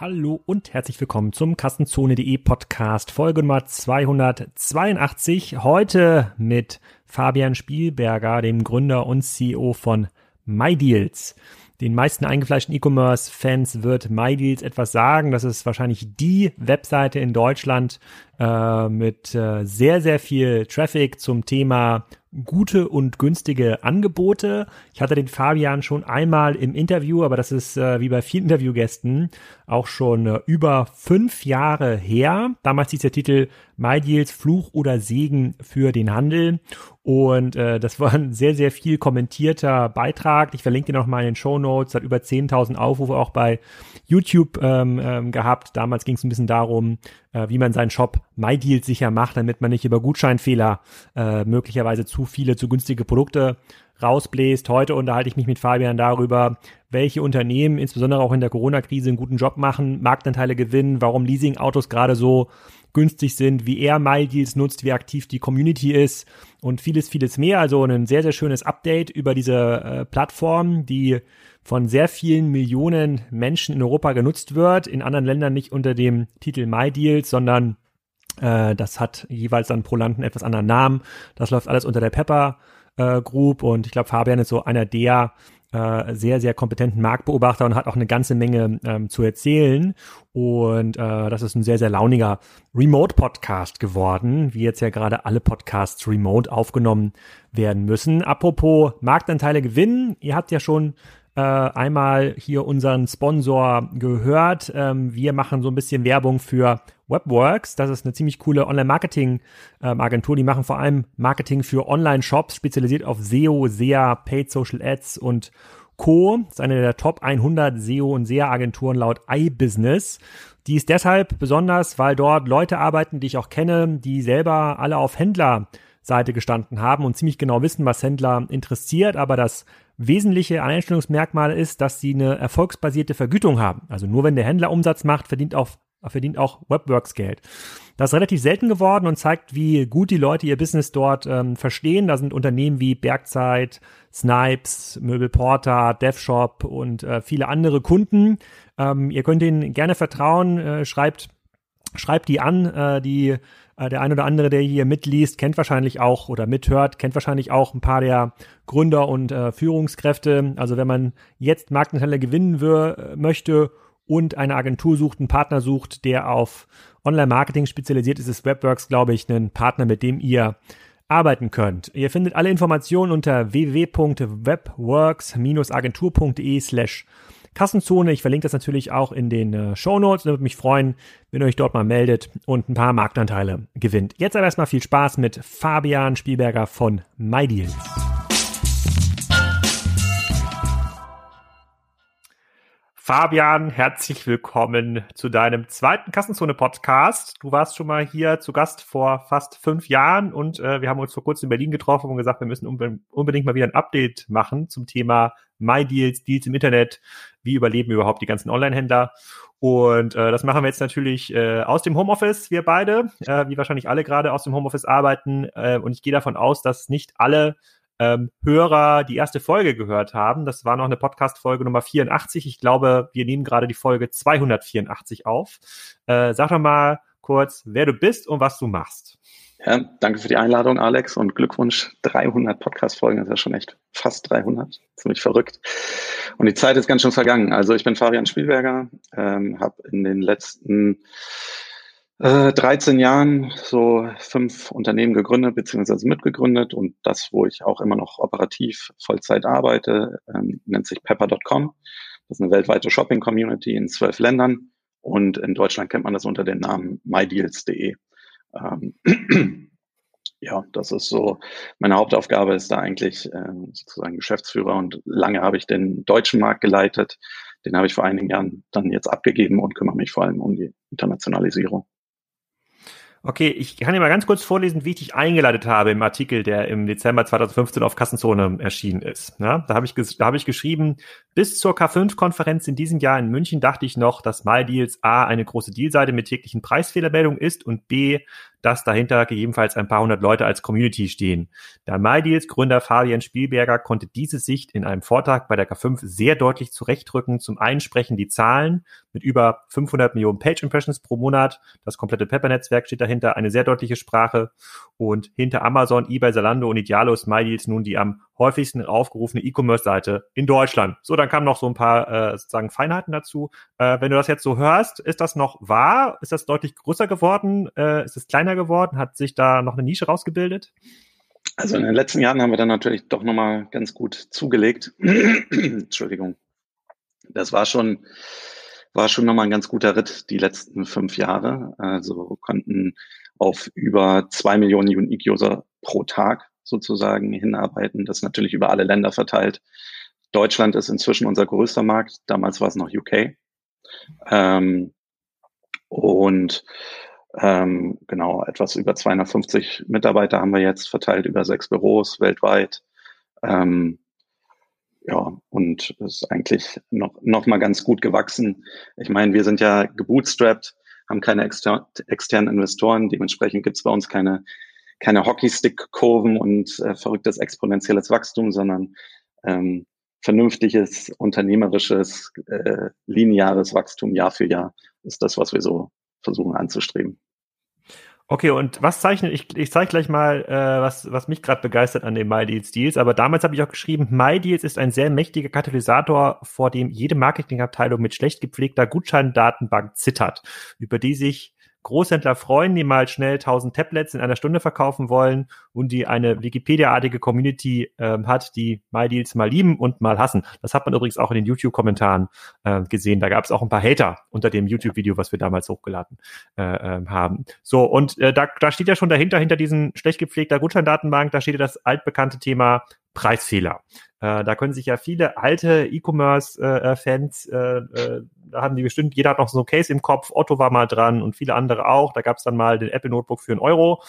Hallo und herzlich willkommen zum Kassenzone.de Podcast, Folge Nummer 282. Heute mit Fabian Spielberger, dem Gründer und CEO von MyDeals. Den meisten eingefleischten E-Commerce-Fans wird MyDeals etwas sagen. Das ist wahrscheinlich die Webseite in Deutschland äh, mit äh, sehr, sehr viel Traffic zum Thema gute und günstige Angebote. Ich hatte den Fabian schon einmal im Interview, aber das ist äh, wie bei vielen Interviewgästen auch schon äh, über fünf Jahre her. Damals hieß der Titel MyDeals Fluch oder Segen für den Handel. Und äh, das war ein sehr, sehr viel kommentierter Beitrag. Ich verlinke den nochmal in den Show Notes. Hat über 10.000 Aufrufe auch bei YouTube ähm, ähm, gehabt. Damals ging es ein bisschen darum, äh, wie man seinen Shop MyDeals sicher macht, damit man nicht über Gutscheinfehler äh, möglicherweise zu viele, zu günstige Produkte rausbläst. Heute unterhalte ich mich mit Fabian darüber, welche Unternehmen, insbesondere auch in der Corona-Krise, einen guten Job machen, Marktanteile gewinnen, warum Leasing-Autos gerade so günstig sind, wie er MyDeals nutzt, wie aktiv die Community ist und vieles, vieles mehr. Also ein sehr, sehr schönes Update über diese äh, Plattform, die von sehr vielen Millionen Menschen in Europa genutzt wird, in anderen Ländern nicht unter dem Titel MyDeals, sondern äh, das hat jeweils dann pro Land einen etwas anderen Namen. Das läuft alles unter der Pepper äh, Group und ich glaube, Fabian ist so einer der äh, sehr, sehr kompetenten Marktbeobachter und hat auch eine ganze Menge ähm, zu erzählen. Und äh, das ist ein sehr, sehr launiger Remote-Podcast geworden, wie jetzt ja gerade alle Podcasts remote aufgenommen werden müssen. Apropos Marktanteile gewinnen, ihr habt ja schon äh, einmal hier unseren Sponsor gehört. Ähm, wir machen so ein bisschen Werbung für Webworks. Das ist eine ziemlich coole Online-Marketing-Agentur. Die machen vor allem Marketing für Online-Shops, spezialisiert auf SEO, SEA, Paid Social Ads und Co. Das ist eine der Top 100 SEO und SEA-Agenturen laut iBusiness. Die ist deshalb besonders, weil dort Leute arbeiten, die ich auch kenne, die selber alle auf Händlerseite gestanden haben und ziemlich genau wissen, was Händler interessiert, aber das wesentliche Einstellungsmerkmal ist, dass sie eine erfolgsbasierte Vergütung haben. Also nur wenn der Händler Umsatz macht, verdient auch, verdient auch Webworks Geld. Das ist relativ selten geworden und zeigt, wie gut die Leute ihr Business dort ähm, verstehen. Da sind Unternehmen wie Bergzeit, Snipes, Möbelporter, DevShop und äh, viele andere Kunden. Ähm, ihr könnt ihnen gerne vertrauen. Äh, schreibt, schreibt die an. Äh, die äh, der ein oder andere, der hier mitliest, kennt wahrscheinlich auch oder mithört, kennt wahrscheinlich auch ein paar der Gründer und äh, Führungskräfte. Also wenn man jetzt Marktanteile gewinnen möchte und eine Agentur sucht, einen Partner sucht, der auf Online-Marketing spezialisiert ist, ist Webworks, glaube ich, ein Partner, mit dem ihr arbeiten könnt. Ihr findet alle Informationen unter www.webworks-agentur.de slash Kassenzone. Ich verlinke das natürlich auch in den äh, Show Notes. Würde mich freuen, wenn ihr euch dort mal meldet und ein paar Marktanteile gewinnt. Jetzt aber erstmal viel Spaß mit Fabian Spielberger von MyDeals. Fabian, herzlich willkommen zu deinem zweiten Kassenzone-Podcast. Du warst schon mal hier zu Gast vor fast fünf Jahren und äh, wir haben uns vor kurzem in Berlin getroffen und gesagt, wir müssen unbedingt mal wieder ein Update machen zum Thema MyDeals, Deals im Internet, wie überleben überhaupt die ganzen Online-Händler. Und äh, das machen wir jetzt natürlich äh, aus dem Homeoffice, wir beide, äh, wie wahrscheinlich alle gerade aus dem Homeoffice arbeiten. Äh, und ich gehe davon aus, dass nicht alle ähm, Hörer die erste Folge gehört haben. Das war noch eine Podcast-Folge Nummer 84. Ich glaube, wir nehmen gerade die Folge 284 auf. Äh, sag doch mal kurz, wer du bist und was du machst. Ja, danke für die Einladung, Alex, und Glückwunsch. 300 Podcast-Folgen, das ist ja schon echt fast 300. Ziemlich verrückt. Und die Zeit ist ganz schön vergangen. Also ich bin Fabian Spielberger, ähm, habe in den letzten äh, 13 Jahren so fünf Unternehmen gegründet beziehungsweise mitgegründet und das, wo ich auch immer noch operativ Vollzeit arbeite, ähm, nennt sich pepper.com. Das ist eine weltweite Shopping-Community in zwölf Ländern und in Deutschland kennt man das unter dem Namen mydeals.de. Ähm, ja, das ist so, meine Hauptaufgabe ist da eigentlich äh, sozusagen Geschäftsführer und lange habe ich den deutschen Markt geleitet. Den habe ich vor einigen Jahren dann jetzt abgegeben und kümmere mich vor allem um die Internationalisierung. Okay, ich kann dir mal ganz kurz vorlesen, wie ich dich eingeleitet habe im Artikel, der im Dezember 2015 auf Kassenzone erschienen ist. Ja, da habe ich, hab ich geschrieben, bis zur K5-Konferenz in diesem Jahr in München dachte ich noch, dass MyDeals A eine große Dealseite mit täglichen Preisfehlermeldungen ist und B, dass dahinter gegebenenfalls ein paar hundert Leute als Community stehen. Der MyDeals Gründer Fabian Spielberger konnte diese Sicht in einem Vortrag bei der K5 sehr deutlich zurechtrücken. Zum einen sprechen die Zahlen mit über 500 Millionen Page Impressions pro Monat. Das komplette Pepper-Netzwerk steht dahinter, eine sehr deutliche Sprache. Und hinter Amazon, eBay, Zalando und Idealo ist MyDeals nun die am häufigsten aufgerufene E-Commerce-Seite in Deutschland. So, dann kamen noch so ein paar äh, sozusagen Feinheiten dazu. Äh, wenn du das jetzt so hörst, ist das noch wahr? Ist das deutlich größer geworden? Äh, ist es kleiner geworden? Hat sich da noch eine Nische rausgebildet? Also in den letzten Jahren haben wir dann natürlich doch nochmal ganz gut zugelegt. Entschuldigung. Das war schon, war schon nochmal ein ganz guter Ritt die letzten fünf Jahre. Also konnten auf über zwei Millionen Unique-User pro Tag sozusagen hinarbeiten. Das natürlich über alle Länder verteilt. Deutschland ist inzwischen unser größter Markt. Damals war es noch UK. Ähm, und ähm, genau, etwas über 250 Mitarbeiter haben wir jetzt verteilt über sechs Büros weltweit. Ähm, ja, und ist eigentlich noch, noch mal ganz gut gewachsen. Ich meine, wir sind ja gebootstrapped, haben keine exter externen Investoren, dementsprechend gibt es bei uns keine, keine Hockeystick-Kurven und äh, verrücktes exponentielles Wachstum, sondern ähm, vernünftiges, unternehmerisches, äh, lineares Wachstum Jahr für Jahr ist das, was wir so versuchen anzustreben. Okay, und was zeichnet, ich, ich zeige gleich mal, äh, was, was mich gerade begeistert an den MyDeals Deals, aber damals habe ich auch geschrieben, MyDeals ist ein sehr mächtiger Katalysator, vor dem jede Marketingabteilung mit schlecht gepflegter Gutscheindatenbank zittert, über die sich Großhändler freuen, die mal schnell 1000 Tablets in einer Stunde verkaufen wollen und die eine Wikipedia-artige Community ähm, hat, die MyDeals mal lieben und mal hassen. Das hat man übrigens auch in den YouTube-Kommentaren äh, gesehen. Da gab es auch ein paar Hater unter dem YouTube-Video, was wir damals hochgeladen äh, äh, haben. So, und äh, da, da steht ja schon dahinter, hinter diesen schlecht gepflegter Gutscheindatenbank, da steht ja das altbekannte Thema Preisfehler. Äh, da können sich ja viele alte E-Commerce-Fans, äh, äh, da haben die bestimmt, jeder hat noch so ein Case im Kopf, Otto war mal dran und viele andere auch. Da gab es dann mal den Apple Notebook für einen Euro.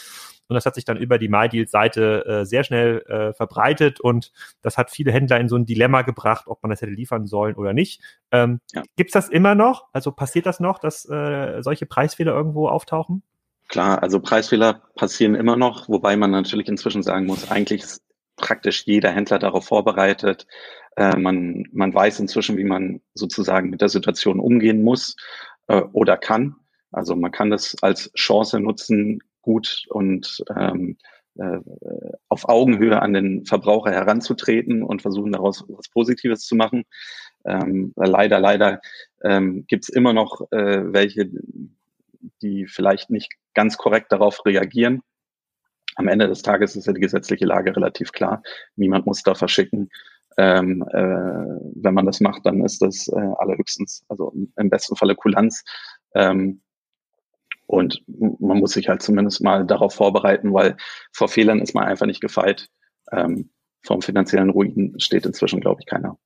Und das hat sich dann über die MyDeals-Seite äh, sehr schnell äh, verbreitet und das hat viele Händler in so ein Dilemma gebracht, ob man das hätte liefern sollen oder nicht. Ähm, ja. Gibt das immer noch? Also passiert das noch, dass äh, solche Preisfehler irgendwo auftauchen? Klar, also Preisfehler passieren immer noch, wobei man natürlich inzwischen sagen muss, eigentlich ist praktisch jeder Händler darauf vorbereitet. Äh, man, man weiß inzwischen, wie man sozusagen mit der Situation umgehen muss äh, oder kann. Also man kann das als Chance nutzen, gut und ähm, äh, auf Augenhöhe an den Verbraucher heranzutreten und versuchen daraus was Positives zu machen. Ähm, leider, leider ähm, gibt es immer noch äh, welche, die vielleicht nicht ganz korrekt darauf reagieren am Ende des Tages ist ja die gesetzliche Lage relativ klar. Niemand muss da verschicken. Ähm, äh, wenn man das macht, dann ist das äh, allerhöchstens, also im besten Falle Kulanz. Ähm, und man muss sich halt zumindest mal darauf vorbereiten, weil vor Fehlern ist man einfach nicht gefeit. Ähm, vom finanziellen Ruin steht inzwischen, glaube ich, keiner.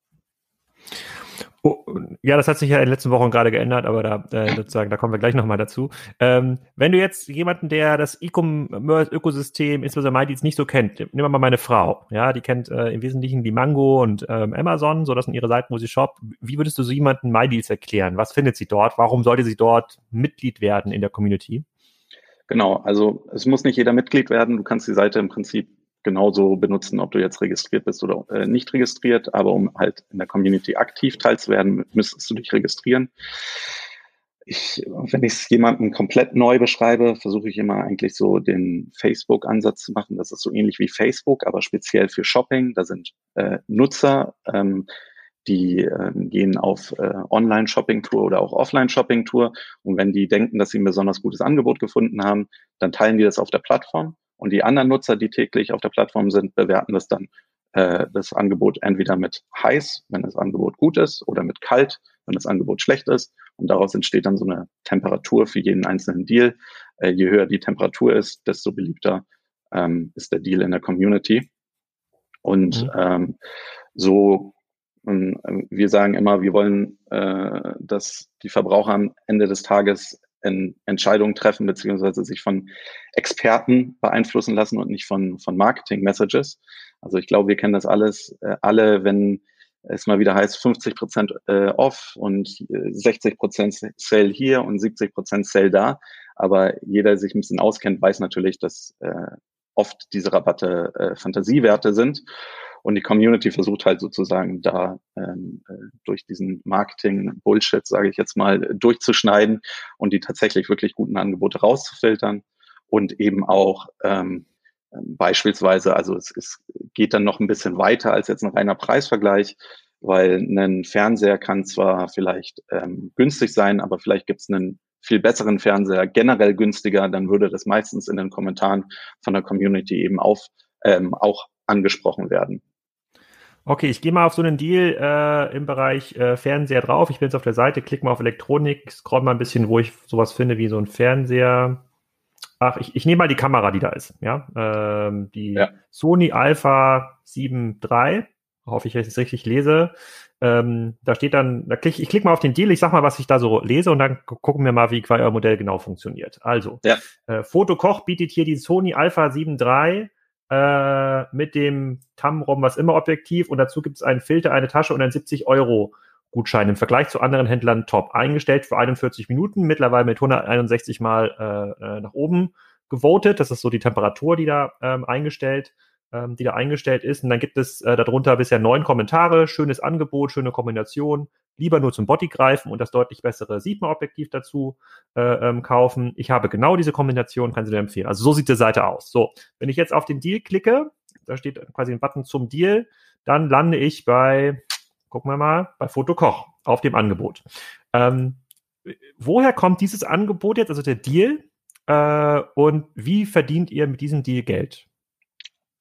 Oh, ja, das hat sich ja in den letzten Wochen gerade geändert, aber da äh, sozusagen, da kommen wir gleich nochmal dazu. Ähm, wenn du jetzt jemanden, der das E-Commerce-Ökosystem, insbesondere MyDeals, nicht so kennt, nehmen wir mal meine Frau, ja, die kennt äh, im Wesentlichen die Mango und ähm, Amazon, so das sind ihre Seiten, wo sie shoppt. Wie würdest du so jemanden MyDeals erklären? Was findet sie dort? Warum sollte sie dort Mitglied werden in der Community? Genau, also es muss nicht jeder Mitglied werden. Du kannst die Seite im Prinzip genauso benutzen, ob du jetzt registriert bist oder äh, nicht registriert. Aber um halt in der Community aktiv teilzuwerden, müsstest du dich registrieren. Ich, wenn ich es jemandem komplett neu beschreibe, versuche ich immer eigentlich so den Facebook-Ansatz zu machen. Das ist so ähnlich wie Facebook, aber speziell für Shopping. Da sind äh, Nutzer, ähm, die ähm, gehen auf äh, Online-Shopping-Tour oder auch Offline-Shopping-Tour. Und wenn die denken, dass sie ein besonders gutes Angebot gefunden haben, dann teilen die das auf der Plattform. Und die anderen Nutzer, die täglich auf der Plattform sind, bewerten das dann äh, das Angebot entweder mit heiß, wenn das Angebot gut ist, oder mit kalt, wenn das Angebot schlecht ist. Und daraus entsteht dann so eine Temperatur für jeden einzelnen Deal. Äh, je höher die Temperatur ist, desto beliebter ähm, ist der Deal in der Community. Und mhm. ähm, so, ähm, wir sagen immer, wir wollen, äh, dass die Verbraucher am Ende des Tages in Entscheidungen treffen, beziehungsweise sich von Experten beeinflussen lassen und nicht von, von Marketing-Messages. Also ich glaube, wir kennen das alles, äh, alle, wenn es mal wieder heißt 50 Prozent äh, off und 60 äh, Prozent Sale hier und 70 Prozent Sale da. Aber jeder, der sich ein bisschen auskennt, weiß natürlich, dass äh, oft diese Rabatte äh, Fantasiewerte sind. Und die Community versucht halt sozusagen da ähm, äh, durch diesen Marketing-Bullshit, sage ich jetzt mal, durchzuschneiden und die tatsächlich wirklich guten Angebote rauszufiltern und eben auch ähm, ähm beispielsweise, also es, es geht dann noch ein bisschen weiter als jetzt ein reiner Preisvergleich, weil ein Fernseher kann zwar vielleicht ähm, günstig sein, aber vielleicht gibt es einen viel besseren Fernseher generell günstiger, dann würde das meistens in den Kommentaren von der Community eben auf, ähm, auch angesprochen werden. Okay, ich gehe mal auf so einen Deal äh, im Bereich äh, Fernseher drauf. Ich bin jetzt auf der Seite, klicke mal auf Elektronik, scroll mal ein bisschen, wo ich sowas finde wie so ein Fernseher. Ach, ich, ich nehme mal die Kamera, die da ist. Ja, ähm, die ja. Sony Alpha 7 III hoffe ich, dass ich es richtig lese. Ähm, da steht dann, da klick, ich klicke mal auf den Deal, ich sag mal, was ich da so lese und dann gucken wir mal, wie euer Modell genau funktioniert. Also, ja. äh, Fotokoch bietet hier die Sony Alpha 7 III äh, mit dem Tamron, was immer Objektiv und dazu gibt es einen Filter, eine Tasche und einen 70 Euro Gutschein im Vergleich zu anderen Händlern top. Eingestellt für 41 Minuten, mittlerweile mit 161 Mal äh, äh, nach oben gewotet. Das ist so die Temperatur, die da ähm, eingestellt ähm, die da eingestellt ist. Und dann gibt es äh, darunter bisher neun Kommentare. Schönes Angebot, schöne Kombination. Lieber nur zum Body greifen und das deutlich bessere Sigma-Objektiv dazu äh, ähm, kaufen. Ich habe genau diese Kombination, kann sie dir empfehlen. Also so sieht die Seite aus. So, wenn ich jetzt auf den Deal klicke, da steht quasi ein Button zum Deal, dann lande ich bei, gucken wir mal, bei Fotokoch auf dem Angebot. Ähm, woher kommt dieses Angebot jetzt, also der Deal? Äh, und wie verdient ihr mit diesem Deal Geld?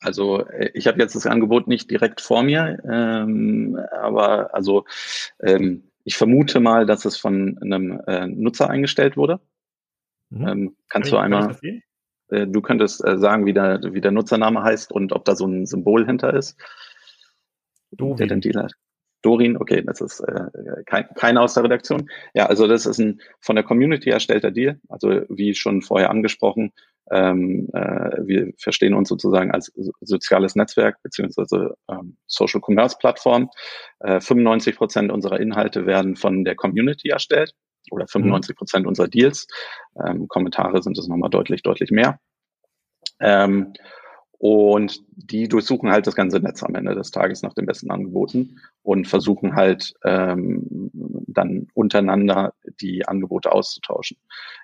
Also äh, ich habe jetzt das Angebot nicht direkt vor mir, ähm, aber also ähm, ich vermute mal, dass es von einem äh, Nutzer eingestellt wurde. Mhm. Ähm, kannst kann du einmal, äh, du könntest äh, sagen, wie der, wie der Nutzername heißt und ob da so ein Symbol hinter ist. Dorin. Der den Deal hat. Dorin, okay, das ist äh, kein, keiner aus der Redaktion. Ja, also das ist ein von der Community erstellter Deal. Also wie schon vorher angesprochen, ähm, äh, wir verstehen uns sozusagen als soziales Netzwerk beziehungsweise ähm, Social Commerce Plattform. Äh, 95 Prozent unserer Inhalte werden von der Community erstellt oder 95 Prozent unserer Deals. Ähm, Kommentare sind es nochmal deutlich, deutlich mehr. Ähm, und die durchsuchen halt das ganze Netz am Ende des Tages nach den besten Angeboten und versuchen halt ähm, dann untereinander die Angebote auszutauschen.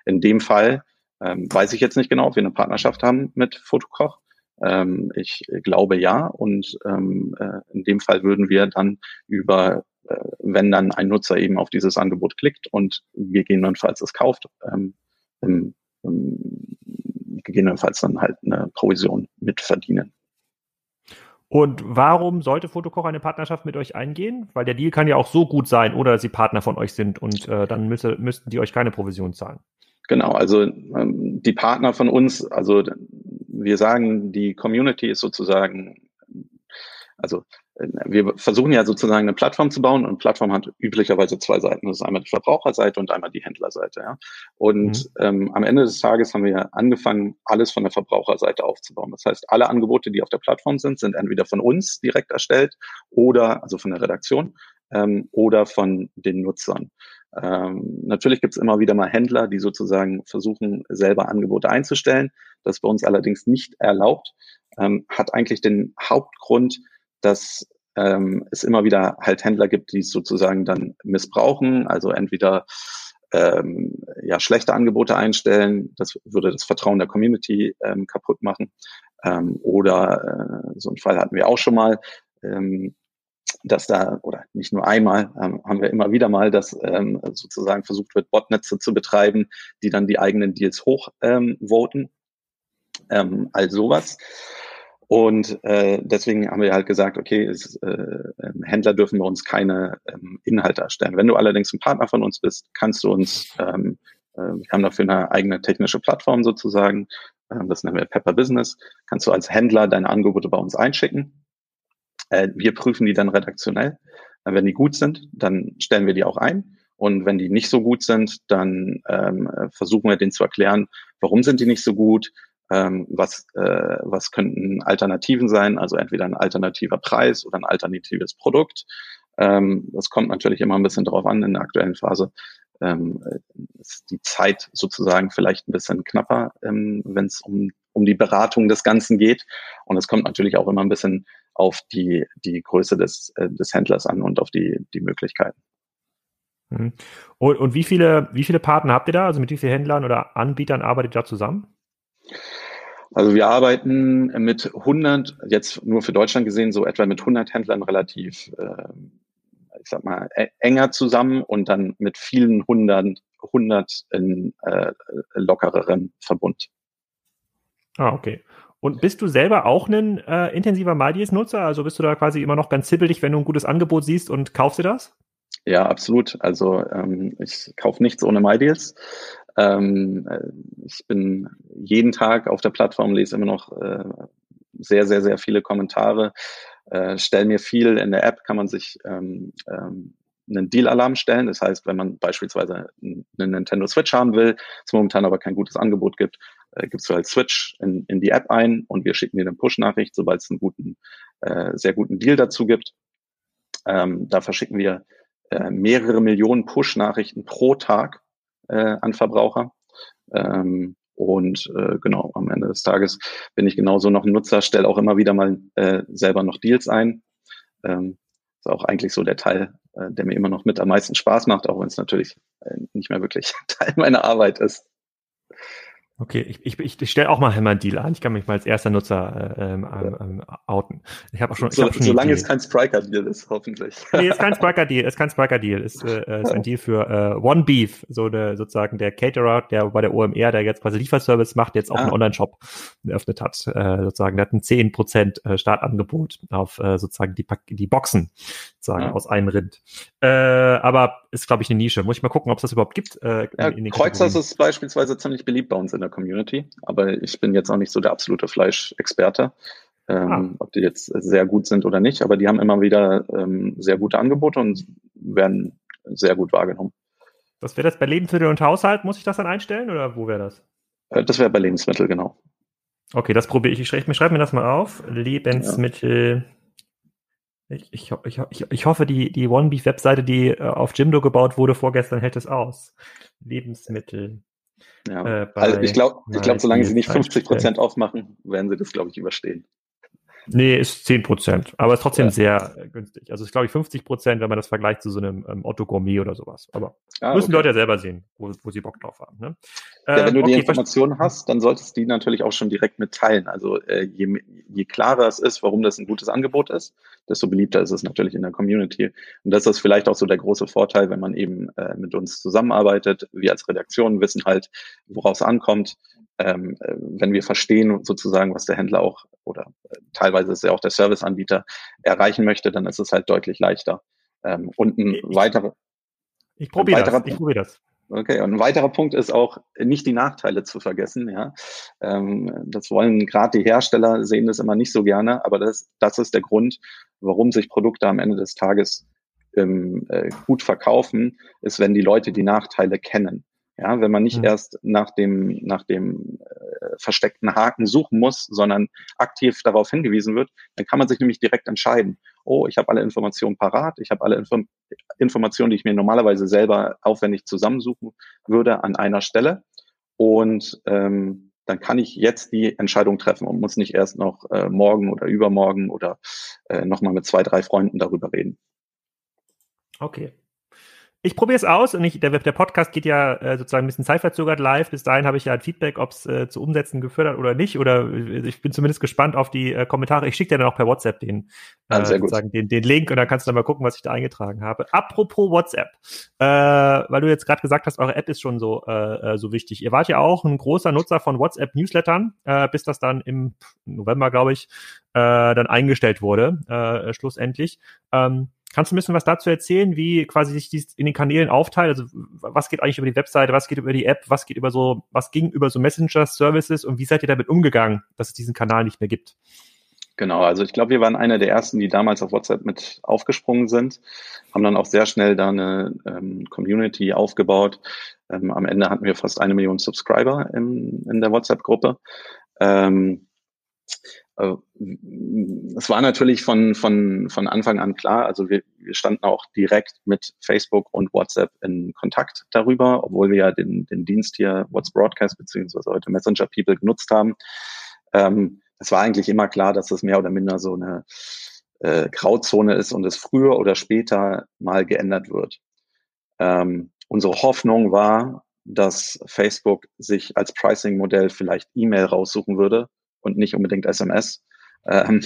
In dem Fall ähm, weiß ich jetzt nicht genau, ob wir eine Partnerschaft haben mit Fotokoch. Ähm, ich glaube ja. Und ähm, äh, in dem Fall würden wir dann über, äh, wenn dann ein Nutzer eben auf dieses Angebot klickt und gegebenenfalls es kauft, ähm, im, im, gegebenenfalls dann halt eine Provision mitverdienen. Und warum sollte Fotokoch eine Partnerschaft mit euch eingehen? Weil der Deal kann ja auch so gut sein, oder dass sie Partner von euch sind und äh, dann müsste, müssten die euch keine Provision zahlen. Genau, also ähm, die Partner von uns, also wir sagen, die Community ist sozusagen, also wir versuchen ja sozusagen eine Plattform zu bauen und Plattform hat üblicherweise zwei Seiten. Das ist einmal die Verbraucherseite und einmal die Händlerseite. Ja? Und mhm. ähm, am Ende des Tages haben wir angefangen, alles von der Verbraucherseite aufzubauen. Das heißt, alle Angebote, die auf der Plattform sind, sind entweder von uns direkt erstellt oder, also von der Redaktion, ähm, oder von den Nutzern. Ähm, natürlich gibt es immer wieder mal Händler, die sozusagen versuchen, selber Angebote einzustellen. Das ist bei uns allerdings nicht erlaubt. Ähm, hat eigentlich den Hauptgrund, dass ähm, es immer wieder halt Händler gibt, die es sozusagen dann missbrauchen. Also entweder ähm, ja, schlechte Angebote einstellen, das würde das Vertrauen der Community ähm, kaputt machen. Ähm, oder äh, so einen Fall hatten wir auch schon mal, ähm, dass da, oder nicht nur einmal, ähm, haben wir immer wieder mal, dass ähm, sozusagen versucht wird, Botnetze zu betreiben, die dann die eigenen Deals hochvoten. Ähm, ähm, all sowas. Und äh, deswegen haben wir halt gesagt, okay, es, äh, ähm, Händler dürfen bei uns keine ähm, Inhalte erstellen. Wenn du allerdings ein Partner von uns bist, kannst du uns, ähm, äh, wir haben dafür eine eigene technische Plattform sozusagen, äh, das nennen wir Pepper Business, kannst du als Händler deine Angebote bei uns einschicken äh, wir prüfen die dann redaktionell. Äh, wenn die gut sind, dann stellen wir die auch ein. Und wenn die nicht so gut sind, dann ähm, versuchen wir denen zu erklären, warum sind die nicht so gut, ähm, was, äh, was könnten Alternativen sein, also entweder ein alternativer Preis oder ein alternatives Produkt. Ähm, das kommt natürlich immer ein bisschen drauf an in der aktuellen Phase, ähm, ist die Zeit sozusagen vielleicht ein bisschen knapper, ähm, wenn es um, um die Beratung des Ganzen geht. Und es kommt natürlich auch immer ein bisschen auf die, die Größe des, äh, des Händlers an und auf die, die Möglichkeiten. Mhm. Und, und wie viele, wie viele Partner habt ihr da? Also mit wie vielen Händlern oder Anbietern arbeitet ihr da zusammen? Also wir arbeiten mit 100, jetzt nur für Deutschland gesehen, so etwa mit 100 Händlern relativ, äh, ich sag mal, e-, enger zusammen und dann mit vielen hundert, hundert in äh, lockereren Verbund. Ah, okay. Und bist du selber auch ein äh, intensiver MyDeals-Nutzer? Also bist du da quasi immer noch ganz zippelig, wenn du ein gutes Angebot siehst und kaufst dir das? Ja, absolut. Also ähm, ich kaufe nichts ohne MyDeals. Ähm, äh, ich bin jeden Tag auf der Plattform, lese immer noch äh, sehr, sehr, sehr viele Kommentare, äh, stelle mir viel. In der App kann man sich ähm, ähm, einen Deal-Alarm stellen. Das heißt, wenn man beispielsweise einen Nintendo Switch haben will, es momentan aber kein gutes Angebot gibt, äh, gibst du halt Switch in, in die App ein und wir schicken dir eine Push-Nachricht, sobald es einen guten, äh, sehr guten Deal dazu gibt. Ähm, da verschicken wir äh, mehrere Millionen Push-Nachrichten pro Tag äh, an Verbraucher. Ähm, und äh, genau, am Ende des Tages bin ich genauso noch ein Nutzer, stelle auch immer wieder mal äh, selber noch Deals ein. Ähm, ist auch eigentlich so der Teil, äh, der mir immer noch mit am meisten Spaß macht, auch wenn es natürlich äh, nicht mehr wirklich Teil meiner Arbeit ist. Okay, ich, ich, ich stelle auch mal Hammer Deal an. Ich kann mich mal als erster Nutzer äh, ähm, ähm, outen. Ich habe auch schon. So, ich hab schon solange es kein Spriker Deal ist, hoffentlich. Nee, ist kein Spriker Deal. Ist kein Spriker Deal. Ist, äh, ist ein Deal für äh, One Beef, so eine, sozusagen der Caterer, der bei der OMR, der jetzt quasi Lieferservice macht, jetzt auch ah. einen Online-Shop eröffnet hat. Äh, sozusagen, der hat ein 10% äh, Startangebot auf äh, sozusagen die, die Boxen, sozusagen ah. aus einem Rind. Äh, aber ist, glaube ich, eine Nische. Muss ich mal gucken, ob es das überhaupt gibt. Äh, ja, Kreuzers ist beispielsweise ziemlich beliebt bei uns in der Community, aber ich bin jetzt auch nicht so der absolute Fleischexperte. Ähm, ah. Ob die jetzt sehr gut sind oder nicht, aber die haben immer wieder ähm, sehr gute Angebote und werden sehr gut wahrgenommen. Was wäre das bei Lebensmittel und Haushalt? Muss ich das dann einstellen oder wo wäre das? Äh, das wäre bei Lebensmittel, genau. Okay, das probiere ich. Ich schreibe schreib mir das mal auf. Lebensmittel. Ja. Ich, ich, ich, ich, hoffe, die, die OneBeef-Webseite, die äh, auf Jimdo gebaut wurde vorgestern, hält es aus. Lebensmittel. Ja. Äh, also ich glaube, ich glaub, solange sie nicht 50 Prozent aufmachen, werden sie das, glaube ich, überstehen. Nee, ist 10 Prozent, aber ist trotzdem ja. sehr äh, günstig. Also ist, glaube ich, 50 Prozent, wenn man das vergleicht zu so einem ähm, Otto Gourmet oder sowas. Aber ah, müssen okay. Leute ja selber sehen, wo, wo sie Bock drauf haben. Ne? Ja, wenn du ähm, okay, die Informationen hast, dann solltest du die natürlich auch schon direkt mitteilen. Also äh, je, je klarer es ist, warum das ein gutes Angebot ist, desto beliebter ist es natürlich in der Community. Und das ist vielleicht auch so der große Vorteil, wenn man eben äh, mit uns zusammenarbeitet. Wir als Redaktion wissen halt, worauf es ankommt ähm, äh, wenn wir verstehen sozusagen, was der Händler auch oder äh, teilweise ist ja auch der Serviceanbieter erreichen möchte, dann ist es halt deutlich leichter. Ähm, und ein ich, weiterer. Ich probiere das. Ich probiere das. Okay, und ein weiterer Punkt ist auch, nicht die Nachteile zu vergessen. Ja, ähm, das wollen gerade die Hersteller sehen das immer nicht so gerne, aber das, das ist der Grund, warum sich Produkte am Ende des Tages ähm, äh, gut verkaufen, ist, wenn die Leute die Nachteile kennen. Ja, wenn man nicht mhm. erst nach dem, nach dem äh, versteckten Haken suchen muss, sondern aktiv darauf hingewiesen wird, dann kann man sich nämlich direkt entscheiden. Oh, ich habe alle Informationen parat, ich habe alle Inform Informationen, die ich mir normalerweise selber aufwendig zusammensuchen würde, an einer Stelle. Und ähm, dann kann ich jetzt die Entscheidung treffen und muss nicht erst noch äh, morgen oder übermorgen oder äh, nochmal mit zwei, drei Freunden darüber reden. Okay, ich probiere es aus und ich, der, der Podcast geht ja äh, sozusagen ein bisschen zeitverzögert live. Bis dahin habe ich ja ein Feedback, ob es äh, zu Umsetzen geführt hat oder nicht. Oder äh, ich bin zumindest gespannt auf die äh, Kommentare. Ich schicke dir dann auch per WhatsApp den, äh, sozusagen den, den Link und dann kannst du dann mal gucken, was ich da eingetragen habe. Apropos WhatsApp, äh, weil du jetzt gerade gesagt hast, eure App ist schon so, äh, äh, so wichtig. Ihr wart ja auch ein großer Nutzer von WhatsApp-Newslettern, äh, bis das dann im November, glaube ich, äh, dann eingestellt wurde, äh, schlussendlich. Ähm, Kannst du ein bisschen was dazu erzählen, wie quasi sich dies in den Kanälen aufteilt? Also was geht eigentlich über die Webseite, was geht über die App, was geht über so, was ging über so Messenger-Services und wie seid ihr damit umgegangen, dass es diesen Kanal nicht mehr gibt? Genau, also ich glaube, wir waren einer der ersten, die damals auf WhatsApp mit aufgesprungen sind, haben dann auch sehr schnell da eine ähm, Community aufgebaut. Ähm, am Ende hatten wir fast eine Million Subscriber in, in der WhatsApp-Gruppe. Ähm, äh, es war natürlich von, von, von Anfang an klar, also wir, wir standen auch direkt mit Facebook und WhatsApp in Kontakt darüber, obwohl wir ja den, den Dienst hier What's Broadcast beziehungsweise heute Messenger People genutzt haben. Ähm, es war eigentlich immer klar, dass das mehr oder minder so eine äh, Grauzone ist und es früher oder später mal geändert wird. Ähm, unsere Hoffnung war, dass Facebook sich als Pricing-Modell vielleicht E-Mail raussuchen würde und nicht unbedingt SMS. Ähm,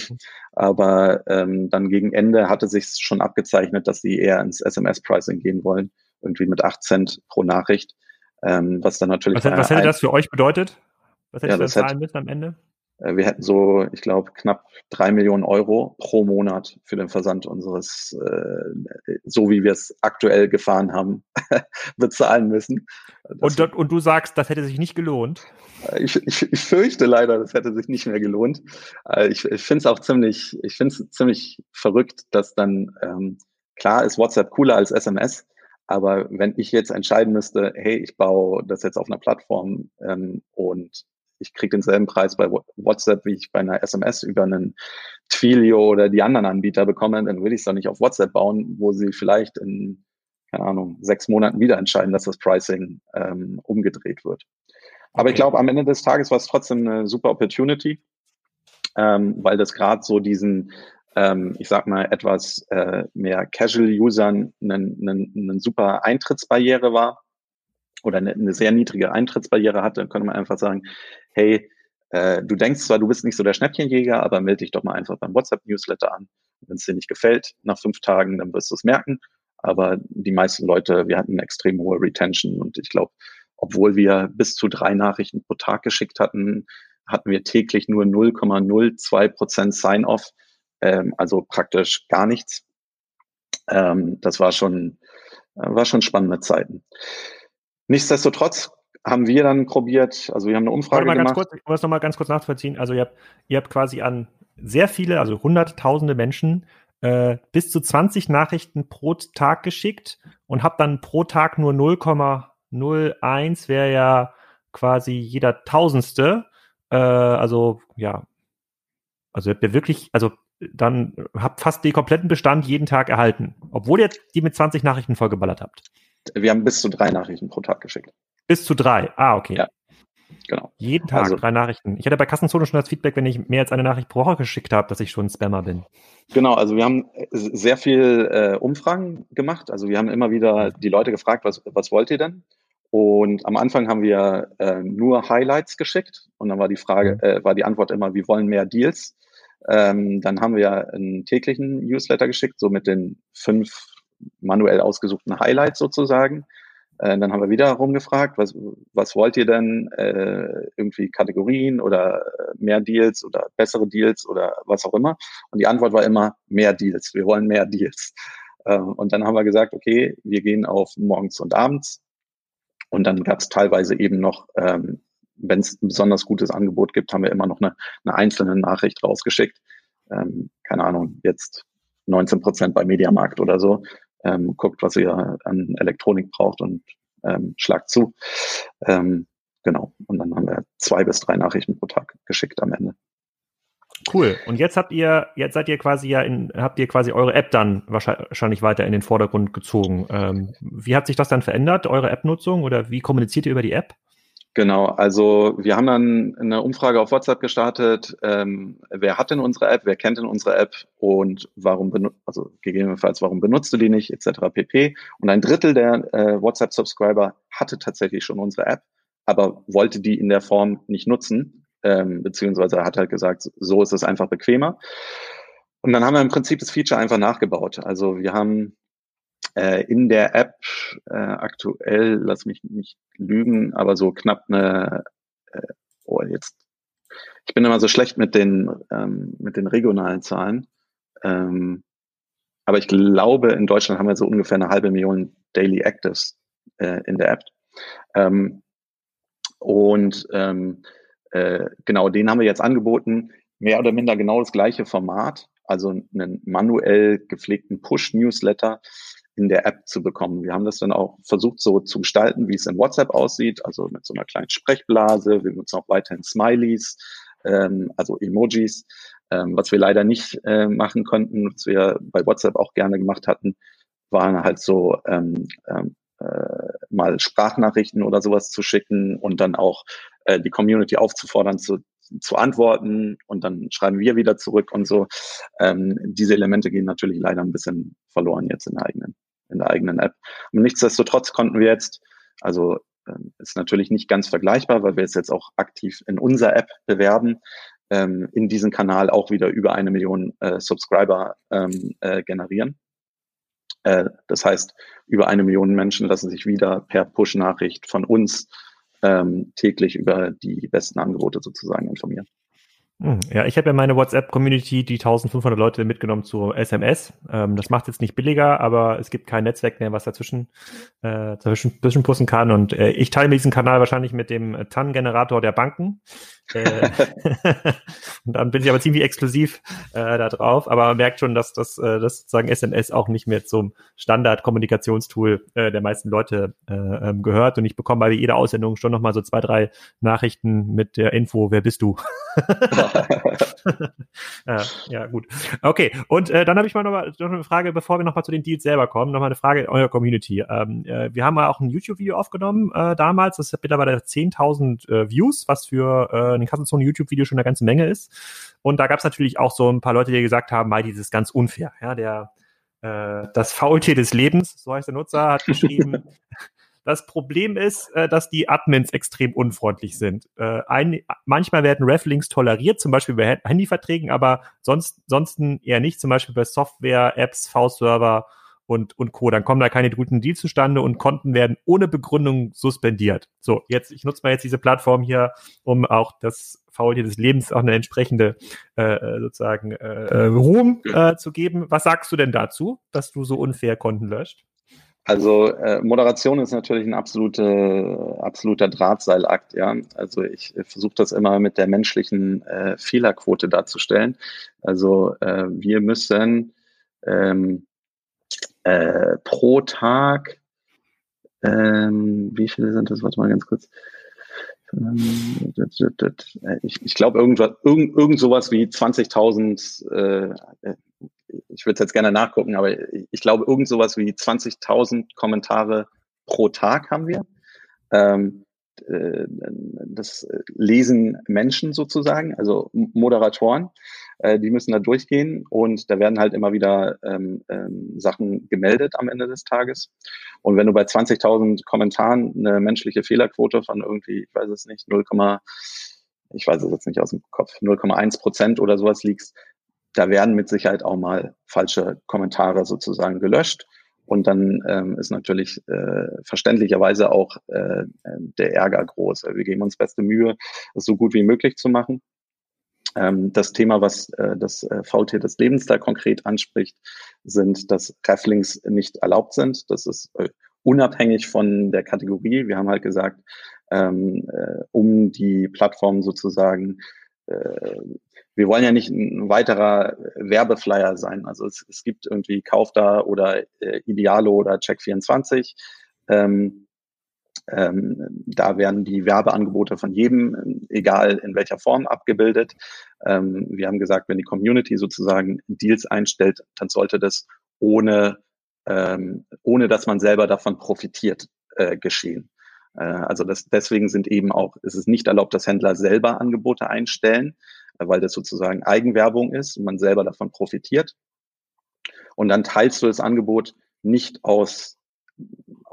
aber ähm, dann gegen Ende hatte sich schon abgezeichnet, dass sie eher ins SMS-Pricing gehen wollen, irgendwie mit 8 Cent pro Nachricht. Ähm, was dann natürlich. Was, was hätte das für euch bedeutet? Was hätte ja, das zahlen müssen am Ende? Äh, wir hätten so, ich glaube, knapp drei Millionen Euro pro Monat für den Versand unseres, äh, so wie wir es aktuell gefahren haben, bezahlen müssen. und, und du sagst, das hätte sich nicht gelohnt? Äh, ich, ich, ich fürchte leider, das hätte sich nicht mehr gelohnt. Ich, ich finde es auch ziemlich, ich finde es ziemlich verrückt, dass dann, ähm, klar ist WhatsApp cooler als SMS, aber wenn ich jetzt entscheiden müsste, hey, ich baue das jetzt auf einer Plattform ähm, und ich kriege denselben Preis bei WhatsApp, wie ich bei einer SMS über einen Twilio oder die anderen Anbieter bekomme, dann will ich es doch nicht auf WhatsApp bauen, wo sie vielleicht in, keine Ahnung, sechs Monaten wieder entscheiden, dass das Pricing ähm, umgedreht wird. Aber okay. ich glaube, am Ende des Tages war es trotzdem eine super Opportunity, ähm, weil das gerade so diesen, ähm, ich sag mal, etwas äh, mehr Casual-Usern eine, eine, eine super Eintrittsbarriere war oder eine, eine sehr niedrige Eintrittsbarriere hatte, dann könnte man einfach sagen, hey, äh, du denkst zwar, du bist nicht so der Schnäppchenjäger, aber melde dich doch mal einfach beim WhatsApp-Newsletter an. Wenn es dir nicht gefällt, nach fünf Tagen, dann wirst du es merken. Aber die meisten Leute, wir hatten eine extrem hohe Retention und ich glaube, obwohl wir bis zu drei Nachrichten pro Tag geschickt hatten, hatten wir täglich nur 0,02 Prozent Sign-off, ähm, also praktisch gar nichts. Ähm, das war schon, äh, war schon spannende Zeiten. Nichtsdestotrotz haben wir dann probiert, also wir haben eine Umfrage mal gemacht. Kurz, ich muss noch mal ganz kurz nachvollziehen. Also ihr habt, ihr habt quasi an sehr viele, also hunderttausende Menschen äh, bis zu 20 Nachrichten pro Tag geschickt und habt dann pro Tag nur 0,01 wäre ja quasi jeder Tausendste. Äh, also ja, also habt ihr wirklich, also dann habt fast den kompletten Bestand jeden Tag erhalten, obwohl ihr die mit 20 Nachrichten vollgeballert habt. Wir haben bis zu drei Nachrichten pro Tag geschickt. Bis zu drei. Ah, okay. Ja. Genau. Jeden Tag also, drei Nachrichten. Ich hatte bei Kassenzone schon das Feedback, wenn ich mehr als eine Nachricht pro Woche geschickt habe, dass ich schon Spammer bin. Genau, also wir haben sehr viel äh, Umfragen gemacht. Also wir haben immer wieder die Leute gefragt, was, was wollt ihr denn? Und am Anfang haben wir äh, nur Highlights geschickt und dann war die Frage, mhm. äh, war die Antwort immer, wir wollen mehr Deals. Ähm, dann haben wir einen täglichen Newsletter geschickt, so mit den fünf manuell ausgesuchten Highlights sozusagen. Äh, dann haben wir wieder rumgefragt, was, was wollt ihr denn? Äh, irgendwie Kategorien oder äh, mehr Deals oder bessere Deals oder was auch immer. Und die Antwort war immer mehr Deals. Wir wollen mehr Deals. Äh, und dann haben wir gesagt, okay, wir gehen auf morgens und abends. Und dann gab es teilweise eben noch, ähm, wenn es ein besonders gutes Angebot gibt, haben wir immer noch eine, eine einzelne Nachricht rausgeschickt. Ähm, keine Ahnung, jetzt 19 Prozent bei Mediamarkt oder so ähm, guckt, was ihr an Elektronik braucht und ähm, schlagt zu. Ähm, genau. Und dann haben wir zwei bis drei Nachrichten pro Tag geschickt am Ende. Cool. Und jetzt habt ihr, jetzt seid ihr quasi ja in, habt ihr quasi eure App dann wahrscheinlich weiter in den Vordergrund gezogen. Ähm, wie hat sich das dann verändert, eure App-Nutzung oder wie kommuniziert ihr über die App? Genau, also wir haben dann eine Umfrage auf WhatsApp gestartet. Ähm, wer hat denn unsere App? Wer kennt denn unsere App? Und warum benutzt, also gegebenenfalls, warum benutzt du die nicht, etc. pp. Und ein Drittel der äh, WhatsApp-Subscriber hatte tatsächlich schon unsere App, aber wollte die in der Form nicht nutzen, ähm, beziehungsweise hat halt gesagt, so ist es einfach bequemer. Und dann haben wir im Prinzip das Feature einfach nachgebaut. Also wir haben äh, in der App äh, aktuell, lass mich nicht lügen, aber so knapp eine, äh, oh jetzt, ich bin immer so schlecht mit den, ähm, mit den regionalen Zahlen. Ähm, aber ich glaube, in Deutschland haben wir so ungefähr eine halbe Million Daily Actives äh, in der App. Ähm, und ähm, äh, genau, den haben wir jetzt angeboten. Mehr oder minder genau das gleiche Format, also einen manuell gepflegten Push-Newsletter, in der App zu bekommen. Wir haben das dann auch versucht so zu gestalten, wie es in WhatsApp aussieht, also mit so einer kleinen Sprechblase. Wir nutzen auch weiterhin Smileys. ähm, also Emojis. Ähm, was wir leider nicht äh, machen konnten, was wir bei WhatsApp auch gerne gemacht hatten, waren halt so ähm, ähm, äh, mal Sprachnachrichten oder sowas zu schicken und dann auch äh, die Community aufzufordern zu, zu antworten und dann schreiben wir wieder zurück und so. Ähm, diese Elemente gehen natürlich leider ein bisschen verloren jetzt in der eigenen, in der eigenen App. Und nichtsdestotrotz konnten wir jetzt, also ähm, ist natürlich nicht ganz vergleichbar, weil wir es jetzt auch aktiv in unserer App bewerben, ähm, in diesem Kanal auch wieder über eine Million äh, Subscriber ähm, äh, generieren. Äh, das heißt, über eine Million Menschen lassen sich wieder per Push-Nachricht von uns ähm, täglich über die besten Angebote sozusagen informieren. Hm, ja, ich habe ja meine WhatsApp-Community, die 1500 Leute mitgenommen zu SMS. Ähm, das macht jetzt nicht billiger, aber es gibt kein Netzwerk mehr, was dazwischen äh, dazwischen, dazwischen kann. Und äh, ich teile mir diesen Kanal wahrscheinlich mit dem TAN-Generator der Banken. Äh, und dann bin ich aber ziemlich exklusiv äh, da drauf. Aber man merkt schon, dass das, äh, das sozusagen SMS auch nicht mehr zum Standard-Kommunikationstool äh, der meisten Leute äh, ähm, gehört. Und ich bekomme bei jeder Aussendung schon nochmal so zwei, drei Nachrichten mit der Info, wer bist du? ja, gut. Okay, und äh, dann habe ich mal noch, mal noch eine Frage, bevor wir nochmal zu den Deals selber kommen, nochmal eine Frage in eurer Community. Ähm, äh, wir haben ja auch ein YouTube-Video aufgenommen äh, damals, das hat mittlerweile 10.000 äh, Views, was für äh, ein Kassenzone YouTube-Video schon eine ganze Menge ist. Und da gab es natürlich auch so ein paar Leute, die gesagt haben, das ist ganz unfair. Ja, der äh, das Faultier des Lebens, so heißt der Nutzer, hat geschrieben, Das Problem ist, äh, dass die Admins extrem unfreundlich sind. Äh, ein, manchmal werden Reflinks toleriert, zum Beispiel bei Handyverträgen, aber sonst, sonsten eher nicht, zum Beispiel bei Software, Apps, V-Server und, und Co. Dann kommen da keine guten Deals zustande und Konten werden ohne Begründung suspendiert. So, jetzt, ich nutze mal jetzt diese Plattform hier, um auch das Faultier des Lebens auch eine entsprechende äh, äh sozusagen äh, Ruhm äh, zu geben. Was sagst du denn dazu, dass du so unfair Konten löscht? Also äh, Moderation ist natürlich ein absolute, absoluter Drahtseilakt, ja. Also ich äh, versuche das immer mit der menschlichen äh, Fehlerquote darzustellen. Also äh, wir müssen ähm, äh, pro Tag, ähm, wie viele sind das? Warte mal ganz kurz. Ähm, ich, ich glaube, irgendwas, irgend, irgend sowas wie 20.000 äh, ich würde jetzt gerne nachgucken, aber ich glaube, irgend sowas wie 20.000 Kommentare pro Tag haben wir. Ähm, äh, das lesen Menschen sozusagen, also Moderatoren, äh, die müssen da durchgehen und da werden halt immer wieder ähm, ähm, Sachen gemeldet am Ende des Tages. Und wenn du bei 20.000 Kommentaren eine menschliche Fehlerquote von irgendwie, ich weiß es nicht, 0, ich weiß es jetzt nicht aus dem Kopf, 0,1 Prozent oder sowas liegst, da werden mit Sicherheit auch mal falsche Kommentare sozusagen gelöscht. Und dann ähm, ist natürlich äh, verständlicherweise auch äh, der Ärger groß. Wir geben uns beste Mühe, es so gut wie möglich zu machen. Ähm, das Thema, was äh, das äh, Faultier des Lebens da konkret anspricht, sind, dass Rafflings nicht erlaubt sind. Das ist äh, unabhängig von der Kategorie. Wir haben halt gesagt, ähm, äh, um die Plattform sozusagen äh, wir wollen ja nicht ein weiterer Werbeflyer sein. Also es, es gibt irgendwie Kaufda oder äh, Idealo oder Check24. Ähm, ähm, da werden die Werbeangebote von jedem, egal in welcher Form, abgebildet. Ähm, wir haben gesagt, wenn die Community sozusagen Deals einstellt, dann sollte das ohne, ähm, ohne dass man selber davon profitiert, äh, geschehen. Äh, also das, deswegen sind eben auch, ist es nicht erlaubt, dass Händler selber Angebote einstellen, äh, weil das sozusagen Eigenwerbung ist und man selber davon profitiert. Und dann teilst du das Angebot nicht aus,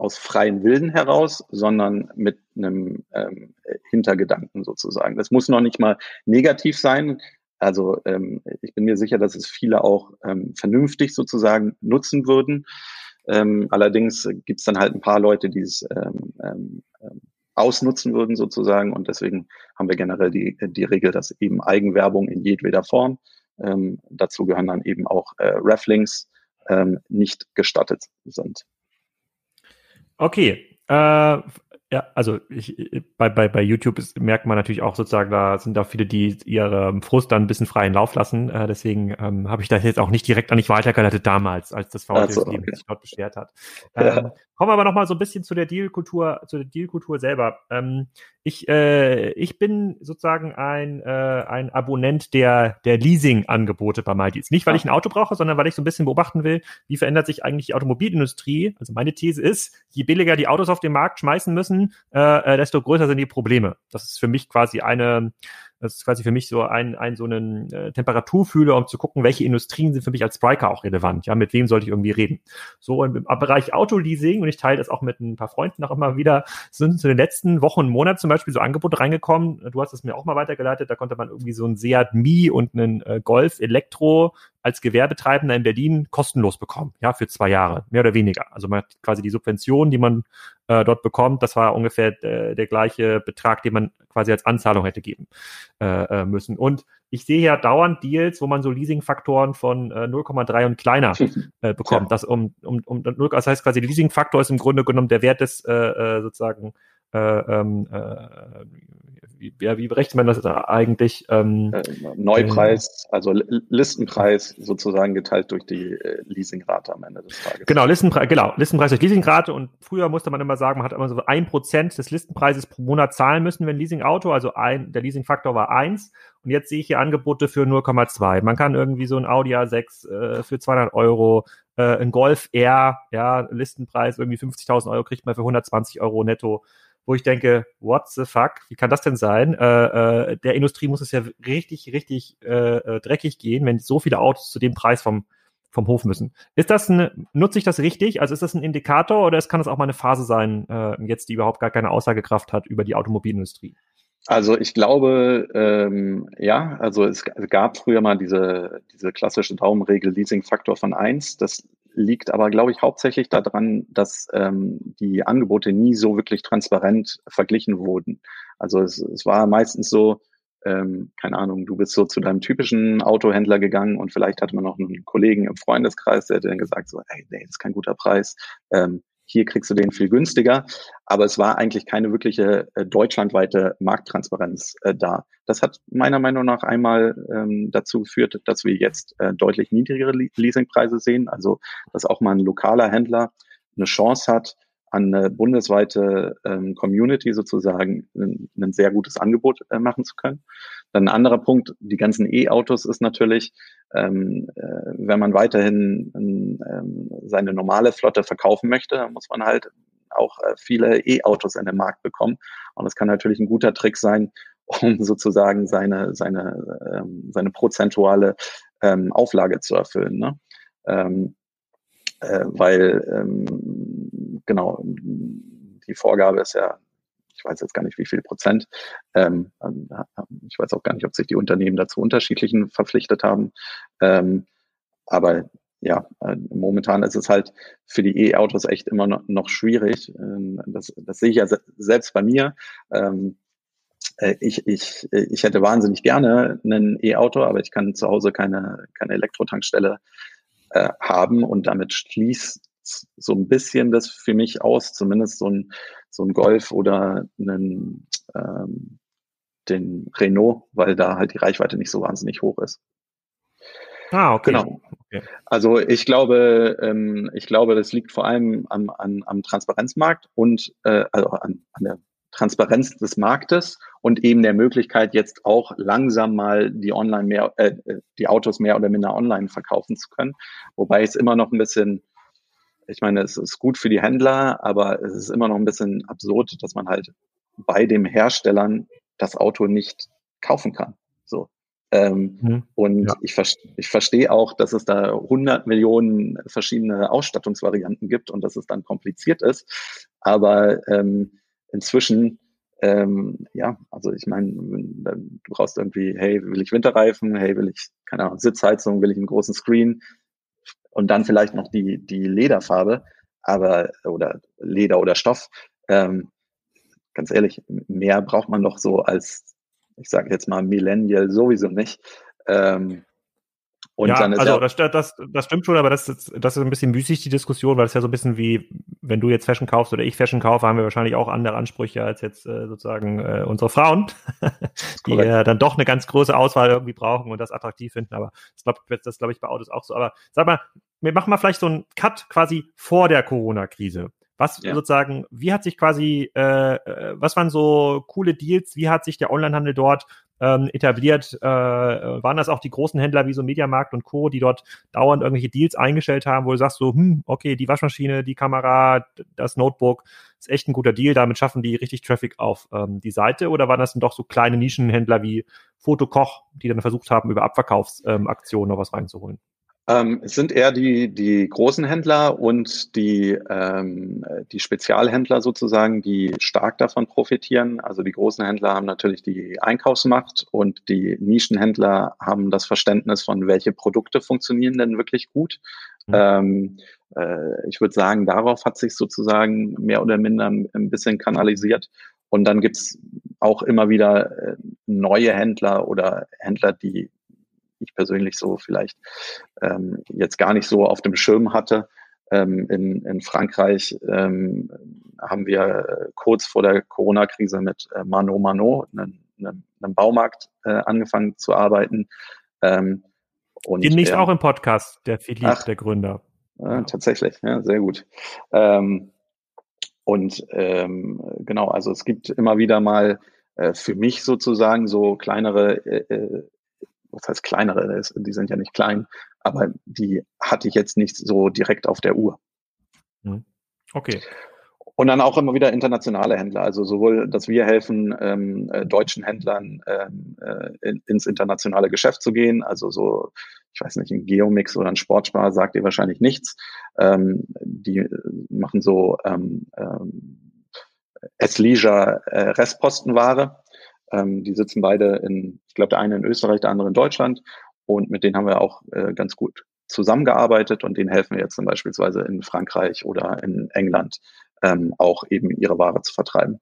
aus freien Willen heraus, sondern mit einem ähm, Hintergedanken sozusagen. Das muss noch nicht mal negativ sein. Also ähm, ich bin mir sicher, dass es viele auch ähm, vernünftig sozusagen nutzen würden. Ähm, allerdings gibt es dann halt ein paar Leute, die es ähm, ähm, ähm, ausnutzen würden sozusagen. Und deswegen haben wir generell die, die Regel, dass eben Eigenwerbung in jedweder Form, ähm, dazu gehören dann eben auch äh, Reflinks, ähm, nicht gestattet sind. Okay. Äh, Ja, also ich, bei, bei, bei YouTube ist, merkt man natürlich auch sozusagen, da sind auch viele, die ihre Frust dann ein bisschen freien Lauf lassen. Äh, deswegen ähm, habe ich das jetzt auch nicht direkt an dich weitergeleitet damals, als das VfL so, okay. sich dort beschwert hat. Ähm, ja. Kommen wir aber noch mal so ein bisschen zu der Dealkultur, zu der Dealkultur selber. Ähm, ich, äh, ich bin sozusagen ein, äh, ein Abonnent der, der Leasing-Angebote bei MyDeals. Nicht, weil ich ein Auto brauche, sondern weil ich so ein bisschen beobachten will, wie verändert sich eigentlich die Automobilindustrie. Also meine These ist, je billiger die Autos auf den Markt schmeißen müssen, äh, äh, desto größer sind die Probleme. Das ist für mich quasi eine, das ist quasi für mich so ein, ein so einen äh, Temperaturfühler, um zu gucken, welche Industrien sind für mich als Spriker auch relevant. Ja, mit wem sollte ich irgendwie reden? So im, im Bereich Autoleasing, und ich teile das auch mit ein paar Freunden auch immer wieder, sind zu den letzten Wochen und Monaten zum Beispiel so Angebote reingekommen. Du hast es mir auch mal weitergeleitet, da konnte man irgendwie so ein Seat Mi und einen äh, Golf Elektro als Gewerbetreibender in Berlin kostenlos bekommen, ja, für zwei Jahre, mehr oder weniger. Also man hat quasi die Subvention, die man äh, dort bekommt, das war ungefähr äh, der gleiche Betrag, den man quasi als Anzahlung hätte geben äh, äh müssen. Und ich sehe ja dauernd Deals, wo man so Leasingfaktoren von äh, 0,3 und kleiner äh, bekommt. Ja. Das um, um, um das heißt quasi, Leasingfaktor ist im Grunde genommen der Wert des äh, äh sozusagen äh, ähm, äh, ja, wie berechnet man das eigentlich? Ähm, äh, Neupreis, also Listenpreis sozusagen geteilt durch die äh, Leasingrate am Ende des Tages. Genau, Listenpreis, genau, Listenpreis durch Leasingrate und früher musste man immer sagen, man hat immer so ein Prozent des Listenpreises pro Monat zahlen müssen, wenn Leasingauto, also ein, der Leasingfaktor war eins und jetzt sehe ich hier Angebote für 0,2. Man kann irgendwie so ein Audi A6 äh, für 200 Euro, äh, ein Golf R, ja, Listenpreis irgendwie 50.000 Euro kriegt man für 120 Euro netto wo ich denke, what the fuck, wie kann das denn sein? Äh, äh, der Industrie muss es ja richtig, richtig äh, äh, dreckig gehen, wenn so viele Autos zu dem Preis vom, vom Hof müssen. Ist das eine, nutze ich das richtig? Also ist das ein Indikator oder es kann das auch mal eine Phase sein, äh, jetzt, die überhaupt gar keine Aussagekraft hat über die Automobilindustrie? Also ich glaube, ähm, ja, also es gab früher mal diese, diese klassische Daumenregel Leasing-Faktor von eins. Das liegt aber, glaube ich, hauptsächlich daran, dass ähm, die Angebote nie so wirklich transparent verglichen wurden. Also es, es war meistens so, ähm, keine Ahnung, du bist so zu deinem typischen Autohändler gegangen und vielleicht hatte man noch einen Kollegen im Freundeskreis, der hat dann gesagt so, hey, nee, das ist kein guter Preis. Ähm, hier kriegst du den viel günstiger. Aber es war eigentlich keine wirkliche äh, deutschlandweite Markttransparenz äh, da. Das hat meiner Meinung nach einmal ähm, dazu geführt, dass wir jetzt äh, deutlich niedrigere Leasingpreise sehen. Also, dass auch mal ein lokaler Händler eine Chance hat, an eine bundesweite ähm, Community sozusagen ein, ein, sehr gutes Angebot äh, machen zu können. Dann ein anderer Punkt, die ganzen E-Autos ist natürlich, ähm, äh, wenn man weiterhin ähm, seine normale Flotte verkaufen möchte, dann muss man halt auch äh, viele E-Autos in den Markt bekommen. Und das kann natürlich ein guter Trick sein, um sozusagen seine, seine, ähm, seine prozentuale ähm, Auflage zu erfüllen. Ne? Ähm, äh, weil ähm, genau die Vorgabe ist ja, ich weiß jetzt gar nicht, wie viel Prozent. Ähm, ich weiß auch gar nicht, ob sich die Unternehmen dazu unterschiedlichen verpflichtet haben. Ähm, aber ja, äh, momentan ist es halt für die E-Autos echt immer noch, noch schwierig. Ähm, das, das sehe ich ja se selbst bei mir. Ähm, äh, ich, ich, ich hätte wahnsinnig gerne ein E-Auto, aber ich kann zu Hause keine, keine Elektrotankstelle äh, haben und damit schließt so ein bisschen das für mich aus, zumindest so ein, so ein Golf oder einen, ähm, den Renault, weil da halt die Reichweite nicht so wahnsinnig hoch ist. Ah, okay. Genau. Okay. Also ich glaube, ähm, ich glaube, das liegt vor allem am, am, am Transparenzmarkt und äh, also an, an der Transparenz des Marktes und eben der Möglichkeit, jetzt auch langsam mal die Online mehr, äh, die Autos mehr oder minder online verkaufen zu können. Wobei es immer noch ein bisschen, ich meine, es ist gut für die Händler, aber es ist immer noch ein bisschen absurd, dass man halt bei dem Herstellern das Auto nicht kaufen kann. So. Ähm, mhm. Und ja. ich, ich verstehe auch, dass es da 100 Millionen verschiedene Ausstattungsvarianten gibt und dass es dann kompliziert ist. Aber ähm, inzwischen, ähm, ja, also ich meine, du brauchst irgendwie, hey, will ich Winterreifen, hey, will ich, keine Ahnung, Sitzheizung, will ich einen großen Screen und dann vielleicht noch die, die Lederfarbe, aber, oder Leder oder Stoff. Ähm, ganz ehrlich, mehr braucht man doch so als, ich sage jetzt mal, Millennial sowieso nicht. Ähm, und ja, also das, das, das stimmt schon, aber das, das ist ein bisschen müßig, die Diskussion, weil es ja so ein bisschen wie, wenn du jetzt Fashion kaufst oder ich Fashion kaufe, haben wir wahrscheinlich auch andere Ansprüche als jetzt äh, sozusagen äh, unsere Frauen, die äh, dann doch eine ganz große Auswahl irgendwie brauchen und das attraktiv finden. Aber das glaube das glaub ich bei Autos auch so. Aber sag mal, wir machen mal vielleicht so einen Cut quasi vor der Corona-Krise. Was ja. sozusagen, wie hat sich quasi, äh, äh, was waren so coole Deals? Wie hat sich der Onlinehandel dort ähm, etabliert? Äh, waren das auch die großen Händler wie so Mediamarkt und Co., die dort dauernd irgendwelche Deals eingestellt haben, wo du sagst so, hm, okay, die Waschmaschine, die Kamera, das Notebook, ist echt ein guter Deal, damit schaffen die richtig Traffic auf ähm, die Seite? Oder waren das dann doch so kleine Nischenhändler wie Fotokoch, die dann versucht haben, über Abverkaufsaktionen ähm, noch was reinzuholen? Ähm, es sind eher die, die großen Händler und die, ähm, die Spezialhändler sozusagen, die stark davon profitieren. Also die großen Händler haben natürlich die Einkaufsmacht und die Nischenhändler haben das Verständnis von, welche Produkte funktionieren denn wirklich gut. Mhm. Ähm, äh, ich würde sagen, darauf hat sich sozusagen mehr oder minder ein bisschen kanalisiert. Und dann gibt's auch immer wieder äh, neue Händler oder Händler, die ich persönlich so vielleicht ähm, jetzt gar nicht so auf dem Schirm hatte. Ähm, in, in Frankreich ähm, haben wir kurz vor der Corona-Krise mit äh, Mano Mano, einem, einem, einem Baumarkt, äh, angefangen zu arbeiten. Ähm, und Demnächst auch im Podcast, der Philipp, ach, der Gründer. Äh, tatsächlich, ja, sehr gut. Ähm, und ähm, genau, also es gibt immer wieder mal äh, für mich sozusagen so kleinere äh, äh was heißt kleinere, die sind ja nicht klein, aber die hatte ich jetzt nicht so direkt auf der Uhr. Mhm. Okay. Und dann auch immer wieder internationale Händler, also sowohl, dass wir helfen, ähm, äh, deutschen Händlern ähm, äh, in, ins internationale Geschäft zu gehen, also so, ich weiß nicht, ein Geomix oder ein Sportspar sagt ihr wahrscheinlich nichts. Ähm, die machen so ähm, ähm, S-Leisure äh, Restpostenware ähm, die sitzen beide in, ich glaube, der eine in Österreich, der andere in Deutschland. Und mit denen haben wir auch äh, ganz gut zusammengearbeitet und denen helfen wir jetzt zum beispielsweise in Frankreich oder in England ähm, auch eben ihre Ware zu vertreiben.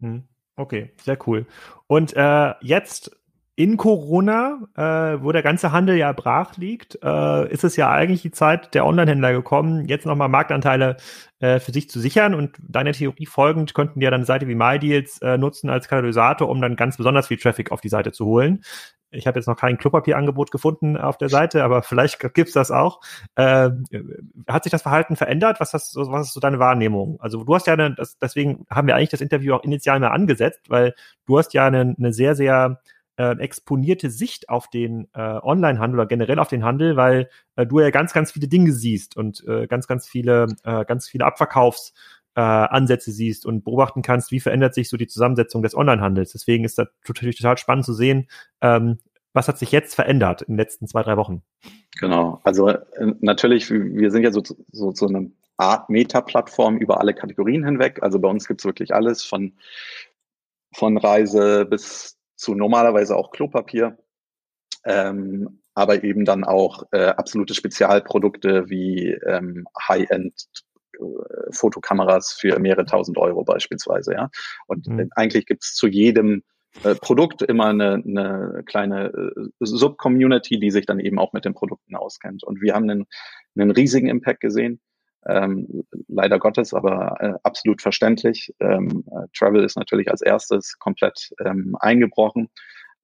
Hm. Okay, sehr cool. Und äh, jetzt in Corona, äh, wo der ganze Handel ja brach liegt, äh, ist es ja eigentlich die Zeit der Online-Händler gekommen, jetzt nochmal Marktanteile äh, für sich zu sichern. Und deiner Theorie folgend könnten die ja dann Seite wie MyDeals äh, nutzen als Katalysator, um dann ganz besonders viel Traffic auf die Seite zu holen. Ich habe jetzt noch kein Klopapierangebot gefunden auf der Seite, aber vielleicht gibt's das auch. Äh, hat sich das Verhalten verändert? Was, hast, was ist so deine Wahrnehmung? Also du hast ja, eine, das, deswegen haben wir eigentlich das Interview auch initial mal angesetzt, weil du hast ja eine, eine sehr, sehr äh, exponierte Sicht auf den äh, Onlinehandel oder generell auf den Handel, weil äh, du ja ganz, ganz viele Dinge siehst und äh, ganz, ganz viele, äh, ganz viele Abverkaufs äh, Ansätze siehst und beobachten kannst, wie verändert sich so die Zusammensetzung des Onlinehandels. Deswegen ist das natürlich total spannend zu sehen, ähm, was hat sich jetzt verändert in den letzten zwei, drei Wochen. Genau, also äh, natürlich, wir sind ja so, so, so eine Art Meta-Plattform über alle Kategorien hinweg. Also bei uns gibt's wirklich alles von, von Reise bis zu normalerweise auch Klopapier, ähm, aber eben dann auch äh, absolute Spezialprodukte wie ähm, High-End äh, Fotokameras für mehrere tausend Euro beispielsweise, ja. Und mhm. eigentlich gibt es zu jedem äh, Produkt immer eine, eine kleine äh, Sub-Community, die sich dann eben auch mit den Produkten auskennt. Und wir haben einen, einen riesigen Impact gesehen. Ähm, leider Gottes, aber äh, absolut verständlich. Ähm, äh, Travel ist natürlich als erstes komplett ähm, eingebrochen.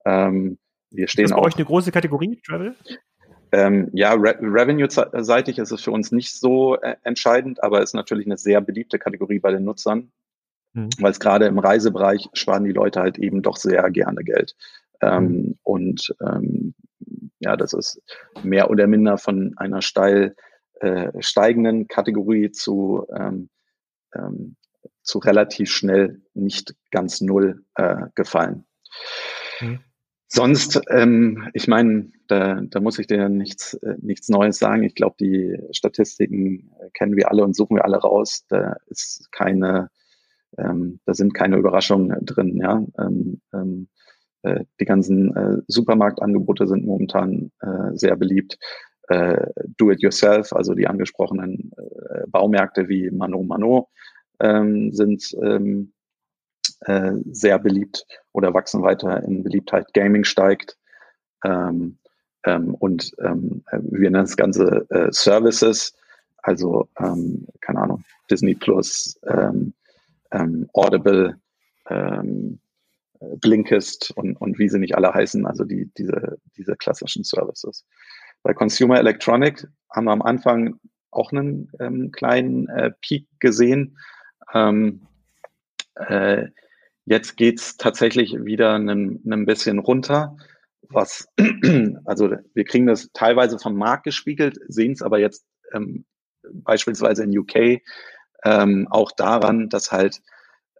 Ähm, wir stehen ist bei auch, euch eine große Kategorie, Travel? Ähm, ja, Re Revenue-seitig ist es für uns nicht so äh, entscheidend, aber ist natürlich eine sehr beliebte Kategorie bei den Nutzern, mhm. weil es gerade im Reisebereich sparen die Leute halt eben doch sehr gerne Geld. Mhm. Und ähm, ja, das ist mehr oder minder von einer steil äh, steigenden Kategorie zu, ähm, ähm, zu relativ schnell nicht ganz null äh, gefallen. Mhm. Sonst, ähm, ich meine, da, da muss ich dir nichts, äh, nichts Neues sagen. Ich glaube, die Statistiken kennen wir alle und suchen wir alle raus. Da ist keine, ähm, da sind keine Überraschungen drin. Ja, ähm, ähm, äh, die ganzen äh, Supermarktangebote sind momentan äh, sehr beliebt äh, Do-it-yourself, also die angesprochenen äh, Baumärkte wie Mano Mano ähm, sind ähm, äh, sehr beliebt oder wachsen weiter in Beliebtheit. Gaming steigt ähm, ähm, und ähm, wir nennen das Ganze äh, Services. Also, ähm, keine Ahnung, Disney Plus, Audible, Blinkist und, und wie sie nicht alle heißen, also die, diese, diese klassischen Services. Bei Consumer Electronic haben wir am Anfang auch einen ähm, kleinen äh, Peak gesehen. Ähm, äh, jetzt geht's tatsächlich wieder ein, bisschen runter. Was, also wir kriegen das teilweise vom Markt gespiegelt, sehen es aber jetzt ähm, beispielsweise in UK ähm, auch daran, dass halt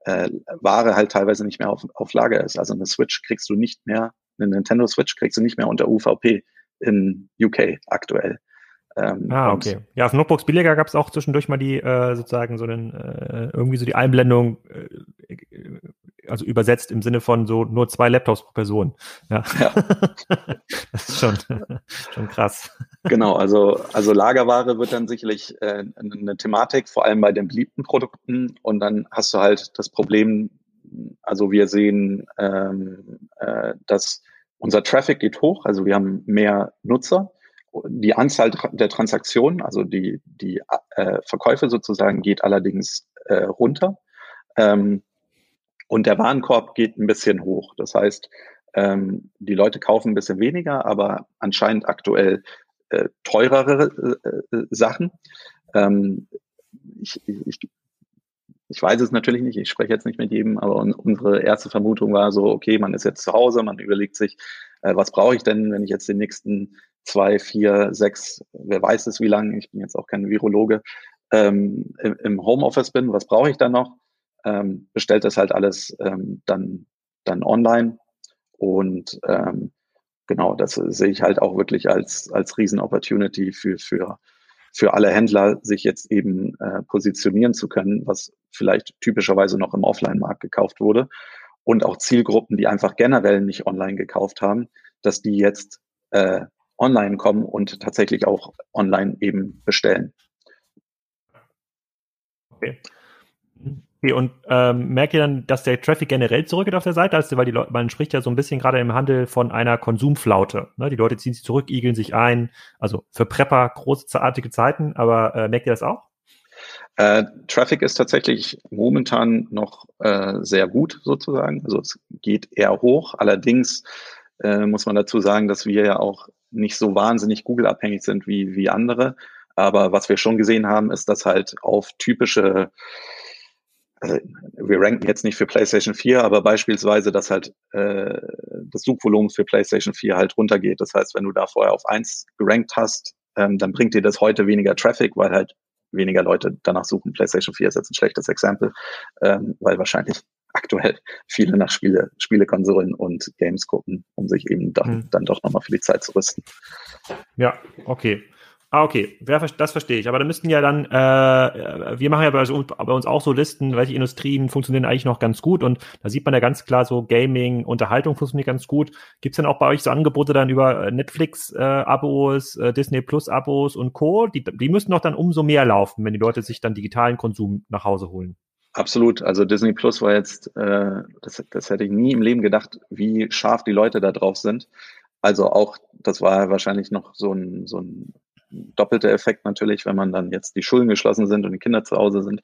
äh, Ware halt teilweise nicht mehr auf, auf Lager ist. Also eine Switch kriegst du nicht mehr, eine Nintendo Switch kriegst du nicht mehr unter UVP in UK aktuell. Ähm, ah, okay. Ja, auf Notebooks billiger gab es auch zwischendurch mal die äh, sozusagen so einen, äh, irgendwie so die Einblendung, äh, also übersetzt im Sinne von so nur zwei Laptops pro Person. Ja. ja. das ist schon, schon krass. Genau, also, also Lagerware wird dann sicherlich äh, eine Thematik, vor allem bei den beliebten Produkten. Und dann hast du halt das Problem, also wir sehen, ähm, äh, dass unser Traffic geht hoch, also wir haben mehr Nutzer die Anzahl der Transaktionen, also die, die äh, Verkäufe sozusagen, geht allerdings äh, runter. Ähm, und der Warenkorb geht ein bisschen hoch. Das heißt, ähm, die Leute kaufen ein bisschen weniger, aber anscheinend aktuell äh, teurere äh, äh Sachen. Ähm, ich, ich, ich weiß es natürlich nicht, ich spreche jetzt nicht mit jedem, aber unsere erste Vermutung war so, okay, man ist jetzt zu Hause, man überlegt sich, äh, was brauche ich denn, wenn ich jetzt den nächsten zwei, vier, sechs, wer weiß es wie lange, ich bin jetzt auch kein Virologe, ähm, im, Homeoffice bin, was brauche ich dann noch? Ähm, bestellt das halt alles ähm, dann, dann online. Und ähm, genau, das sehe ich halt auch wirklich als, als Riesen-Opportunity für, für, für alle Händler, sich jetzt eben äh, positionieren zu können, was vielleicht typischerweise noch im Offline-Markt gekauft wurde. Und auch Zielgruppen, die einfach generell nicht online gekauft haben, dass die jetzt äh, online kommen und tatsächlich auch online eben bestellen. Okay. Okay, und ähm, merkt ihr dann, dass der Traffic generell zurückgeht auf der Seite? Also, weil die Leute, man spricht ja so ein bisschen gerade im Handel von einer Konsumflaute. Ne? Die Leute ziehen sich zurück, igeln sich ein. Also für Prepper großartige Zeiten, aber äh, merkt ihr das auch? Äh, Traffic ist tatsächlich momentan noch äh, sehr gut sozusagen. Also es geht eher hoch. Allerdings äh, muss man dazu sagen, dass wir ja auch nicht so wahnsinnig Google-abhängig sind wie, wie andere. Aber was wir schon gesehen haben, ist, dass halt auf typische, also wir ranken jetzt nicht für PlayStation 4, aber beispielsweise, dass halt äh, das Suchvolumen für PlayStation 4 halt runtergeht. Das heißt, wenn du da vorher auf eins gerankt hast, ähm, dann bringt dir das heute weniger Traffic, weil halt weniger Leute danach suchen. PlayStation 4 ist jetzt ein schlechtes Exempel, ähm, weil wahrscheinlich aktuell viele nach Spiele, Spielekonsolen und Games gucken, um sich eben dann, hm. dann doch nochmal für die Zeit zu rüsten. Ja, okay. Ah, okay, das verstehe ich. Aber da müssten ja dann, äh, wir machen ja bei uns, auch so Listen, welche Industrien funktionieren eigentlich noch ganz gut und da sieht man ja ganz klar so Gaming, Unterhaltung funktioniert ganz gut. Gibt es dann auch bei euch so Angebote dann über Netflix-Abos, äh, äh, Disney Plus-Abos und Co.? Die, die müssten doch dann umso mehr laufen, wenn die Leute sich dann digitalen Konsum nach Hause holen. Absolut. Also Disney Plus war jetzt, äh, das, das hätte ich nie im Leben gedacht, wie scharf die Leute da drauf sind. Also auch, das war wahrscheinlich noch so ein, so ein doppelter Effekt natürlich, wenn man dann jetzt die Schulen geschlossen sind und die Kinder zu Hause sind,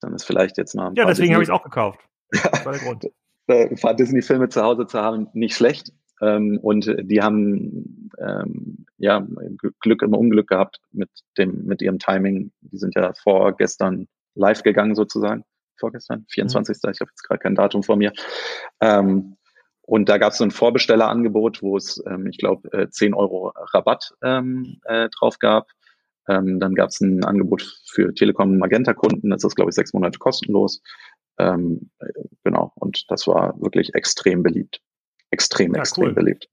dann ist vielleicht jetzt mal. Ja, deswegen habe ich es auch gekauft. Das war der Grund. ein paar Disney-Filme zu Hause zu haben, nicht schlecht. Ähm, und die haben ähm, ja Glück im Unglück gehabt mit dem mit ihrem Timing. Die sind ja vorgestern live gegangen sozusagen vorgestern, 24. Mhm. Ich habe jetzt gerade kein Datum vor mir. Ähm, und da gab es so ein Vorbestellerangebot, wo es, ähm, ich glaube, äh, 10 Euro Rabatt ähm, äh, drauf gab. Ähm, dann gab es ein Angebot für Telekom Magenta-Kunden, das ist, glaube ich, sechs Monate kostenlos. Ähm, äh, genau, und das war wirklich extrem beliebt. Extrem, ja, extrem cool. beliebt.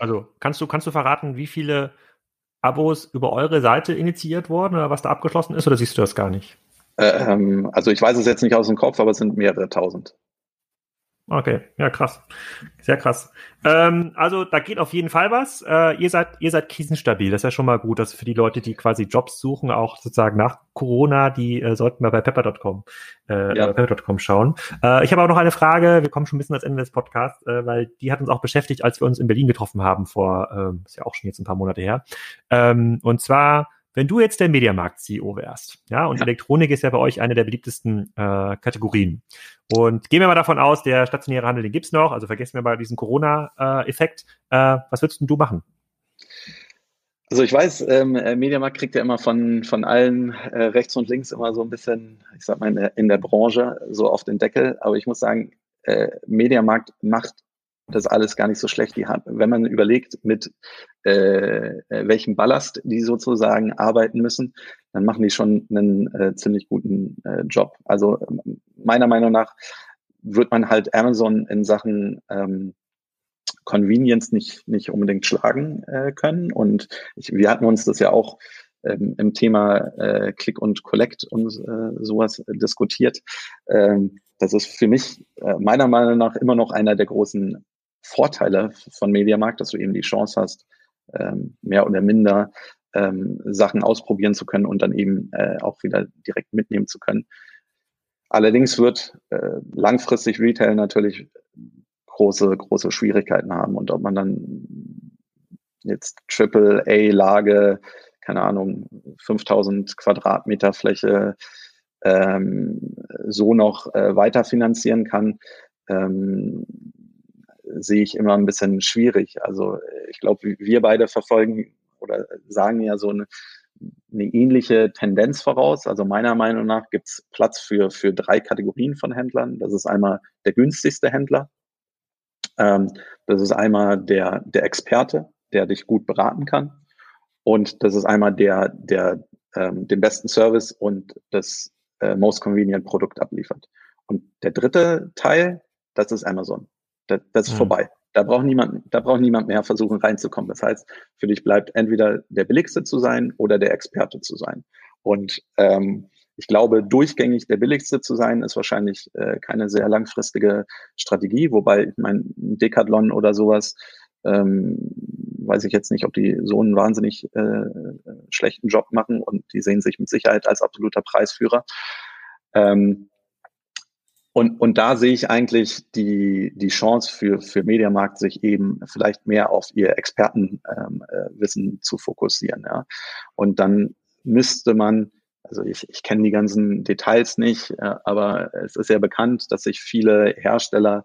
Also kannst du, kannst du verraten, wie viele Abos über eure Seite initiiert wurden oder was da abgeschlossen ist, oder siehst du das gar nicht? Ähm, also ich weiß es jetzt nicht aus dem Kopf, aber es sind mehrere tausend. Okay, ja krass, sehr krass. Ähm, also da geht auf jeden Fall was. Äh, ihr seid ihr seid krisenstabil, das ist ja schon mal gut. dass für die Leute, die quasi Jobs suchen, auch sozusagen nach Corona, die äh, sollten mal bei pepper.com äh, ja. pepper.com schauen. Äh, ich habe auch noch eine Frage. Wir kommen schon ein bisschen ans Ende des Podcasts, äh, weil die hat uns auch beschäftigt, als wir uns in Berlin getroffen haben vor, äh, ist ja auch schon jetzt ein paar Monate her. Ähm, und zwar wenn du jetzt der Mediamarkt-CEO wärst, ja, und ja. Elektronik ist ja bei euch eine der beliebtesten äh, Kategorien. Und gehen wir mal davon aus, der stationäre Handel, den gibt's noch, also vergessen wir mal diesen Corona-Effekt. Äh, was würdest du machen? Also ich weiß, ähm, äh, Mediamarkt kriegt ja immer von, von allen äh, rechts und links immer so ein bisschen, ich sag mal, in der, in der Branche so auf den Deckel. Aber ich muss sagen, äh, Mediamarkt macht das alles gar nicht so schlecht. Die wenn man überlegt, mit äh, äh, welchem Ballast die sozusagen arbeiten müssen, dann machen die schon einen äh, ziemlich guten äh, Job. Also meiner Meinung nach wird man halt Amazon in Sachen ähm, Convenience nicht, nicht unbedingt schlagen äh, können. Und ich, wir hatten uns das ja auch ähm, im Thema äh, Click und Collect und äh, sowas diskutiert. Ähm, das ist für mich äh, meiner Meinung nach immer noch einer der großen Vorteile von Mediamarkt, dass du eben die Chance hast, ähm, mehr oder minder ähm, Sachen ausprobieren zu können und dann eben äh, auch wieder direkt mitnehmen zu können. Allerdings wird äh, langfristig Retail natürlich große, große Schwierigkeiten haben. Und ob man dann jetzt Triple A-Lage, keine Ahnung, 5000 Quadratmeter Fläche ähm, so noch äh, weiter finanzieren kann, ähm, sehe ich immer ein bisschen schwierig. Also ich glaube, wir beide verfolgen oder sagen ja so eine, eine ähnliche Tendenz voraus. Also meiner Meinung nach gibt es Platz für, für drei Kategorien von Händlern. Das ist einmal der günstigste Händler, ähm, das ist einmal der, der Experte, der dich gut beraten kann. Und das ist einmal der, der ähm, den besten Service und das äh, most convenient Produkt abliefert. Und der dritte Teil, das ist Amazon. Das, das ist mhm. vorbei. Da braucht niemand, da braucht niemand mehr versuchen reinzukommen. Das heißt, für dich bleibt entweder der billigste zu sein oder der Experte zu sein. Und ähm, ich glaube, durchgängig der billigste zu sein, ist wahrscheinlich äh, keine sehr langfristige Strategie, wobei ich mein Decathlon oder sowas, ähm, weiß ich jetzt nicht, ob die so einen wahnsinnig äh, schlechten Job machen und die sehen sich mit Sicherheit als absoluter Preisführer. Ähm, und, und da sehe ich eigentlich die, die Chance für, für Mediamarkt, sich eben vielleicht mehr auf ihr Expertenwissen ähm, äh, zu fokussieren. Ja. Und dann müsste man also ich, ich kenne die ganzen Details nicht, äh, aber es ist ja bekannt, dass sich viele Hersteller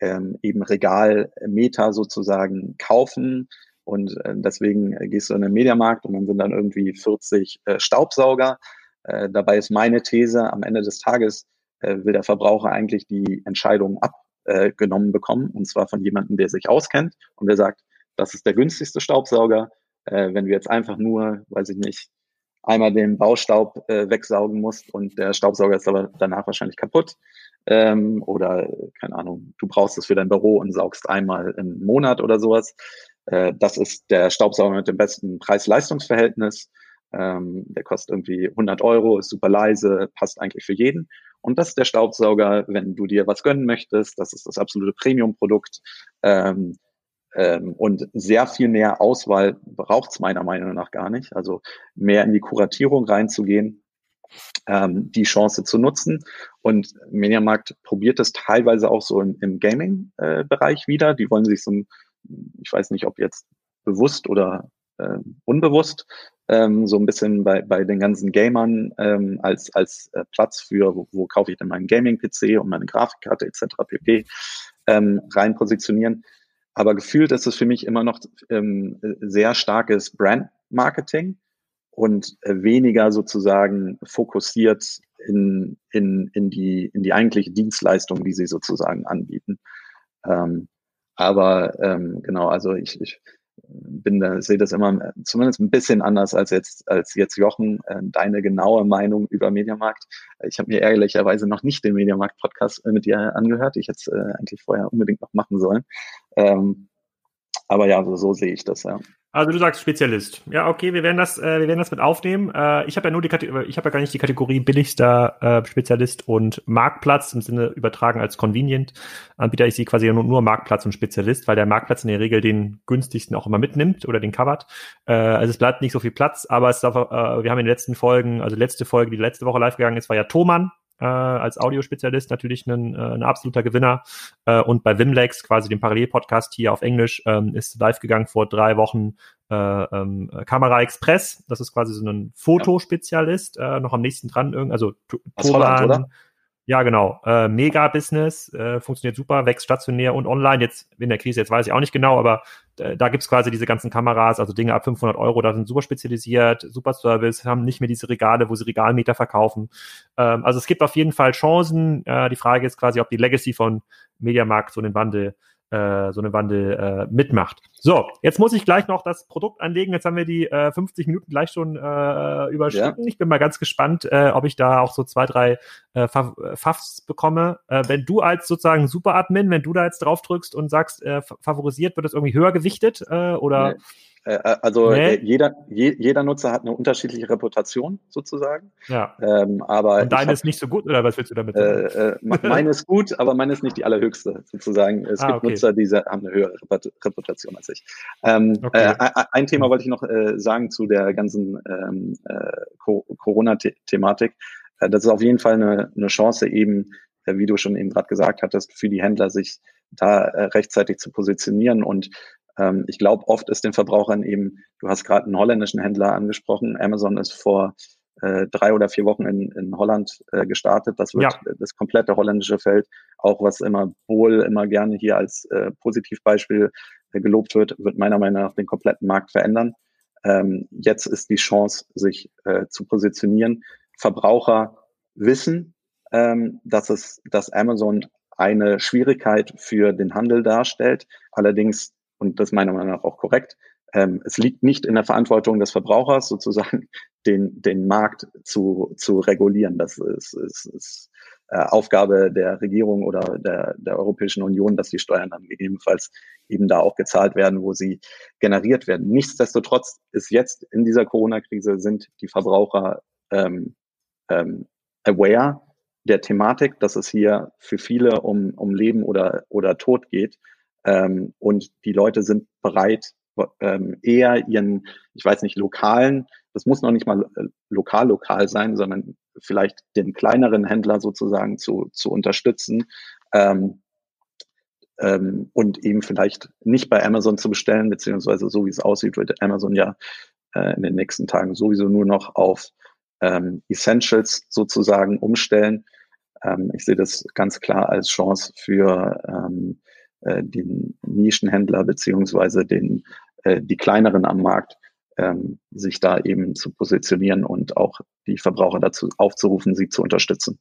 ähm, eben Regalmeter sozusagen kaufen. Und äh, deswegen gehst du in den Mediamarkt und dann sind dann irgendwie 40 äh, Staubsauger. Äh, dabei ist meine These, am Ende des Tages äh, will der Verbraucher eigentlich die Entscheidung abgenommen bekommen, und zwar von jemandem, der sich auskennt und der sagt, das ist der günstigste Staubsauger. Äh, wenn wir jetzt einfach nur, weiß ich nicht, einmal den Baustaub äh, wegsaugen musst und der Staubsauger ist aber danach wahrscheinlich kaputt. Ähm, oder, keine Ahnung, du brauchst es für dein Büro und saugst einmal im Monat oder sowas. Äh, das ist der Staubsauger mit dem besten Preis-Leistungs-Verhältnis. Ähm, der kostet irgendwie 100 Euro, ist super leise, passt eigentlich für jeden. Und das ist der Staubsauger, wenn du dir was gönnen möchtest. Das ist das absolute Premium-Produkt. Ähm, ähm, und sehr viel mehr Auswahl braucht es meiner Meinung nach gar nicht. Also mehr in die Kuratierung reinzugehen, ähm, die Chance zu nutzen. Und Mediamarkt probiert es teilweise auch so im, im Gaming-Bereich äh, wieder. Die wollen sich so ein, ich weiß nicht, ob jetzt bewusst oder äh, unbewusst, ähm, so ein bisschen bei, bei den ganzen Gamern ähm, als, als äh, Platz für, wo, wo kaufe ich denn meinen Gaming-PC und meine Grafikkarte etc. pp. Ähm, rein positionieren. Aber gefühlt ist es für mich immer noch ähm, sehr starkes Brand-Marketing und äh, weniger sozusagen fokussiert in, in, in, die, in die eigentliche Dienstleistung, die sie sozusagen anbieten. Ähm, aber ähm, genau, also ich, ich bin da, sehe das immer zumindest ein bisschen anders als jetzt, als jetzt Jochen. Äh, deine genaue Meinung über Mediamarkt. Ich habe mir ehrlicherweise noch nicht den Mediamarkt-Podcast äh, mit dir angehört. Ich hätte es äh, eigentlich vorher unbedingt noch machen sollen. Ähm, aber ja, so, so sehe ich das, ja. Also du sagst Spezialist. Ja, okay, wir werden das, äh, wir werden das mit aufnehmen. Äh, ich habe ja nur die Kategorie, ich habe ja gar nicht die Kategorie billigster äh, Spezialist und Marktplatz im Sinne übertragen als Convenient Anbieter. Ich sehe quasi nur, nur Marktplatz und Spezialist, weil der Marktplatz in der Regel den günstigsten auch immer mitnimmt oder den covert. Äh, also es bleibt nicht so viel Platz, aber es darf, äh, wir haben in den letzten Folgen, also letzte Folge, die letzte Woche live gegangen ist, war ja Thomann, äh, als Audiospezialist natürlich ein, äh, ein absoluter Gewinner. Äh, und bei Wimlex, quasi dem Parallelpodcast hier auf Englisch, ähm, ist live gegangen vor drei Wochen äh, ähm, Kamera Express. Das ist quasi so ein Fotospezialist, äh, noch am nächsten dran, also Thoran, ja, genau. Äh, Mega Business, äh, funktioniert super, wächst stationär und online. Jetzt in der Krise, jetzt weiß ich auch nicht genau, aber äh, da gibt's quasi diese ganzen Kameras, also Dinge ab 500 Euro, da sind super spezialisiert, super Service, haben nicht mehr diese Regale, wo sie Regalmeter verkaufen. Ähm, also es gibt auf jeden Fall Chancen. Äh, die Frage ist quasi, ob die Legacy von Mediamarkt so einen Wandel äh, so eine Wandel äh, mitmacht. So, jetzt muss ich gleich noch das Produkt anlegen. Jetzt haben wir die äh, 50 Minuten gleich schon äh, überschritten. Ja. Ich bin mal ganz gespannt, äh, ob ich da auch so zwei, drei äh, Fafs bekomme. Äh, wenn du als sozusagen Super-Admin, wenn du da jetzt drauf drückst und sagst, äh, favorisiert, wird das irgendwie höher gewichtet äh, oder? Nee. Äh, äh, also nee. Äh, jeder, je, jeder Nutzer hat eine unterschiedliche Reputation sozusagen. Ja. Ähm, aber Und deine hab, ist nicht so gut oder was willst du damit sagen? Äh, äh, meine ist gut, aber meine ist nicht die allerhöchste sozusagen. Es ah, gibt okay. Nutzer, die haben eine höhere Reputation als ich. Ähm, okay. äh, ein Thema wollte ich noch sagen zu der ganzen ähm, äh, Corona-Thematik. Das ist auf jeden Fall eine, eine Chance eben, wie du schon eben gerade gesagt hattest, für die Händler sich da rechtzeitig zu positionieren und ähm, ich glaube, oft ist den Verbrauchern eben, du hast gerade einen holländischen Händler angesprochen, Amazon ist vor äh, drei oder vier Wochen in, in Holland äh, gestartet. Das wird ja. das komplette holländische Feld, auch was immer wohl immer gerne hier als äh, Positivbeispiel äh, gelobt wird, wird meiner Meinung nach den kompletten Markt verändern. Ähm, jetzt ist die Chance, sich äh, zu positionieren. Verbraucher wissen, ähm, dass es, dass Amazon eine Schwierigkeit für den Handel darstellt. Allerdings und das meiner Meinung nach auch korrekt. Ähm, es liegt nicht in der Verantwortung des Verbrauchers, sozusagen den, den Markt zu, zu regulieren. Das ist, ist, ist äh, Aufgabe der Regierung oder der, der Europäischen Union, dass die Steuern dann gegebenenfalls eben da auch gezahlt werden, wo sie generiert werden. Nichtsdestotrotz ist jetzt in dieser Corona-Krise sind die Verbraucher ähm, ähm, aware der Thematik, dass es hier für viele um, um Leben oder, oder Tod geht ähm, und die Leute sind bereit, ähm, eher ihren, ich weiß nicht, lokalen, das muss noch nicht mal äh, lokal lokal sein, sondern vielleicht den kleineren Händler sozusagen zu, zu unterstützen ähm, ähm, und eben vielleicht nicht bei Amazon zu bestellen, beziehungsweise so wie es aussieht, wird Amazon ja äh, in den nächsten Tagen sowieso nur noch auf ähm, Essentials sozusagen umstellen. Ähm, ich sehe das ganz klar als Chance für ähm, äh, den Nischenhändler beziehungsweise den, äh, die kleineren am Markt, ähm, sich da eben zu positionieren und auch die Verbraucher dazu aufzurufen, sie zu unterstützen.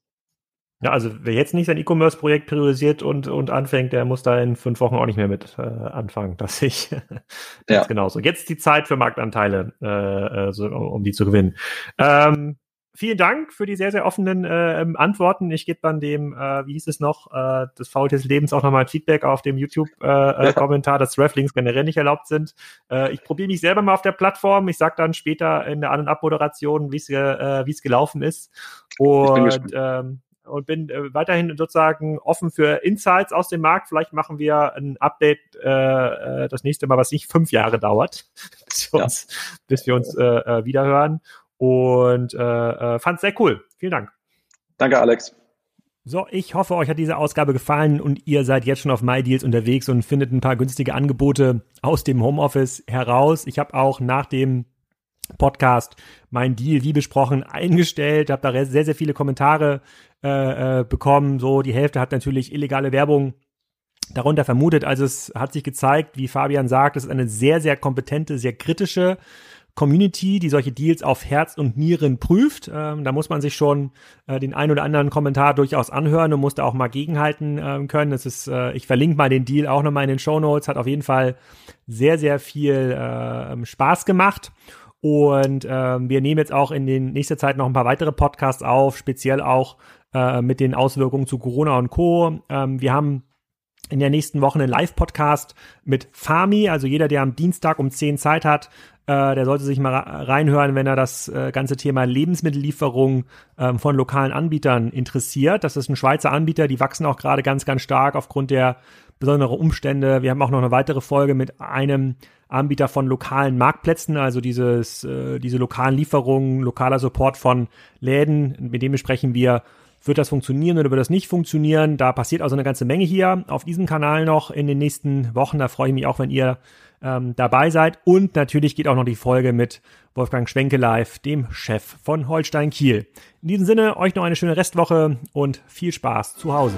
Ja, also wer jetzt nicht sein E-Commerce-Projekt priorisiert und, und anfängt, der muss da in fünf Wochen auch nicht mehr mit äh, anfangen. Das sehe ich ja. genauso. Jetzt die Zeit für Marktanteile, äh, äh so, um die zu gewinnen. Ähm, vielen Dank für die sehr, sehr offenen äh, ähm, Antworten. Ich gebe dann dem, äh, wie hieß es noch, äh, des Faul des Lebens auch nochmal Feedback auf dem YouTube-Kommentar, äh, äh, dass Rafflinks generell nicht erlaubt sind. Äh, ich probiere mich selber mal auf der Plattform. Ich sag dann später in der An- und Abmoderation, wie es äh, wie es gelaufen ist. Und ähm, und bin äh, weiterhin sozusagen offen für Insights aus dem Markt. Vielleicht machen wir ein Update äh, äh das nächste Mal, was nicht fünf Jahre dauert, bis wir ja. uns, bis wir uns äh, äh wiederhören und äh, äh, fand es sehr cool. Vielen Dank. Danke, Alex. So, ich hoffe, euch hat diese Ausgabe gefallen und ihr seid jetzt schon auf MyDeals unterwegs und findet ein paar günstige Angebote aus dem Homeoffice heraus. Ich habe auch nach dem Podcast mein Deal, wie besprochen, eingestellt, habe da sehr, sehr viele Kommentare äh, äh, bekommen. So, die Hälfte hat natürlich illegale Werbung darunter vermutet. Also es hat sich gezeigt, wie Fabian sagt, es ist eine sehr, sehr kompetente, sehr kritische Community, die solche Deals auf Herz und Nieren prüft. Ähm, da muss man sich schon äh, den ein oder anderen Kommentar durchaus anhören und muss da auch mal gegenhalten äh, können. Das ist, äh, ich verlinke mal den Deal auch nochmal in den Show Notes. Hat auf jeden Fall sehr, sehr viel äh, Spaß gemacht. Und ähm, wir nehmen jetzt auch in den nächster Zeit noch ein paar weitere Podcasts auf, speziell auch äh, mit den Auswirkungen zu Corona und Co. Ähm, wir haben in der nächsten Woche einen Live-Podcast mit Fami. Also jeder, der am Dienstag um 10 Zeit hat, äh, der sollte sich mal reinhören, wenn er das äh, ganze Thema Lebensmittellieferung ähm, von lokalen Anbietern interessiert. Das ist ein Schweizer Anbieter, die wachsen auch gerade ganz, ganz stark aufgrund der besonderen Umstände. Wir haben auch noch eine weitere Folge mit einem Anbieter von lokalen Marktplätzen, also dieses, äh, diese lokalen Lieferungen, lokaler Support von Läden, mit dem besprechen wir Wird das funktionieren oder wird das nicht funktionieren? Da passiert also eine ganze Menge hier auf diesem Kanal noch in den nächsten Wochen. Da freue ich mich auch, wenn ihr ähm, dabei seid. Und natürlich geht auch noch die Folge mit Wolfgang Schwenke live, dem Chef von Holstein Kiel. In diesem Sinne, euch noch eine schöne Restwoche und viel Spaß zu Hause.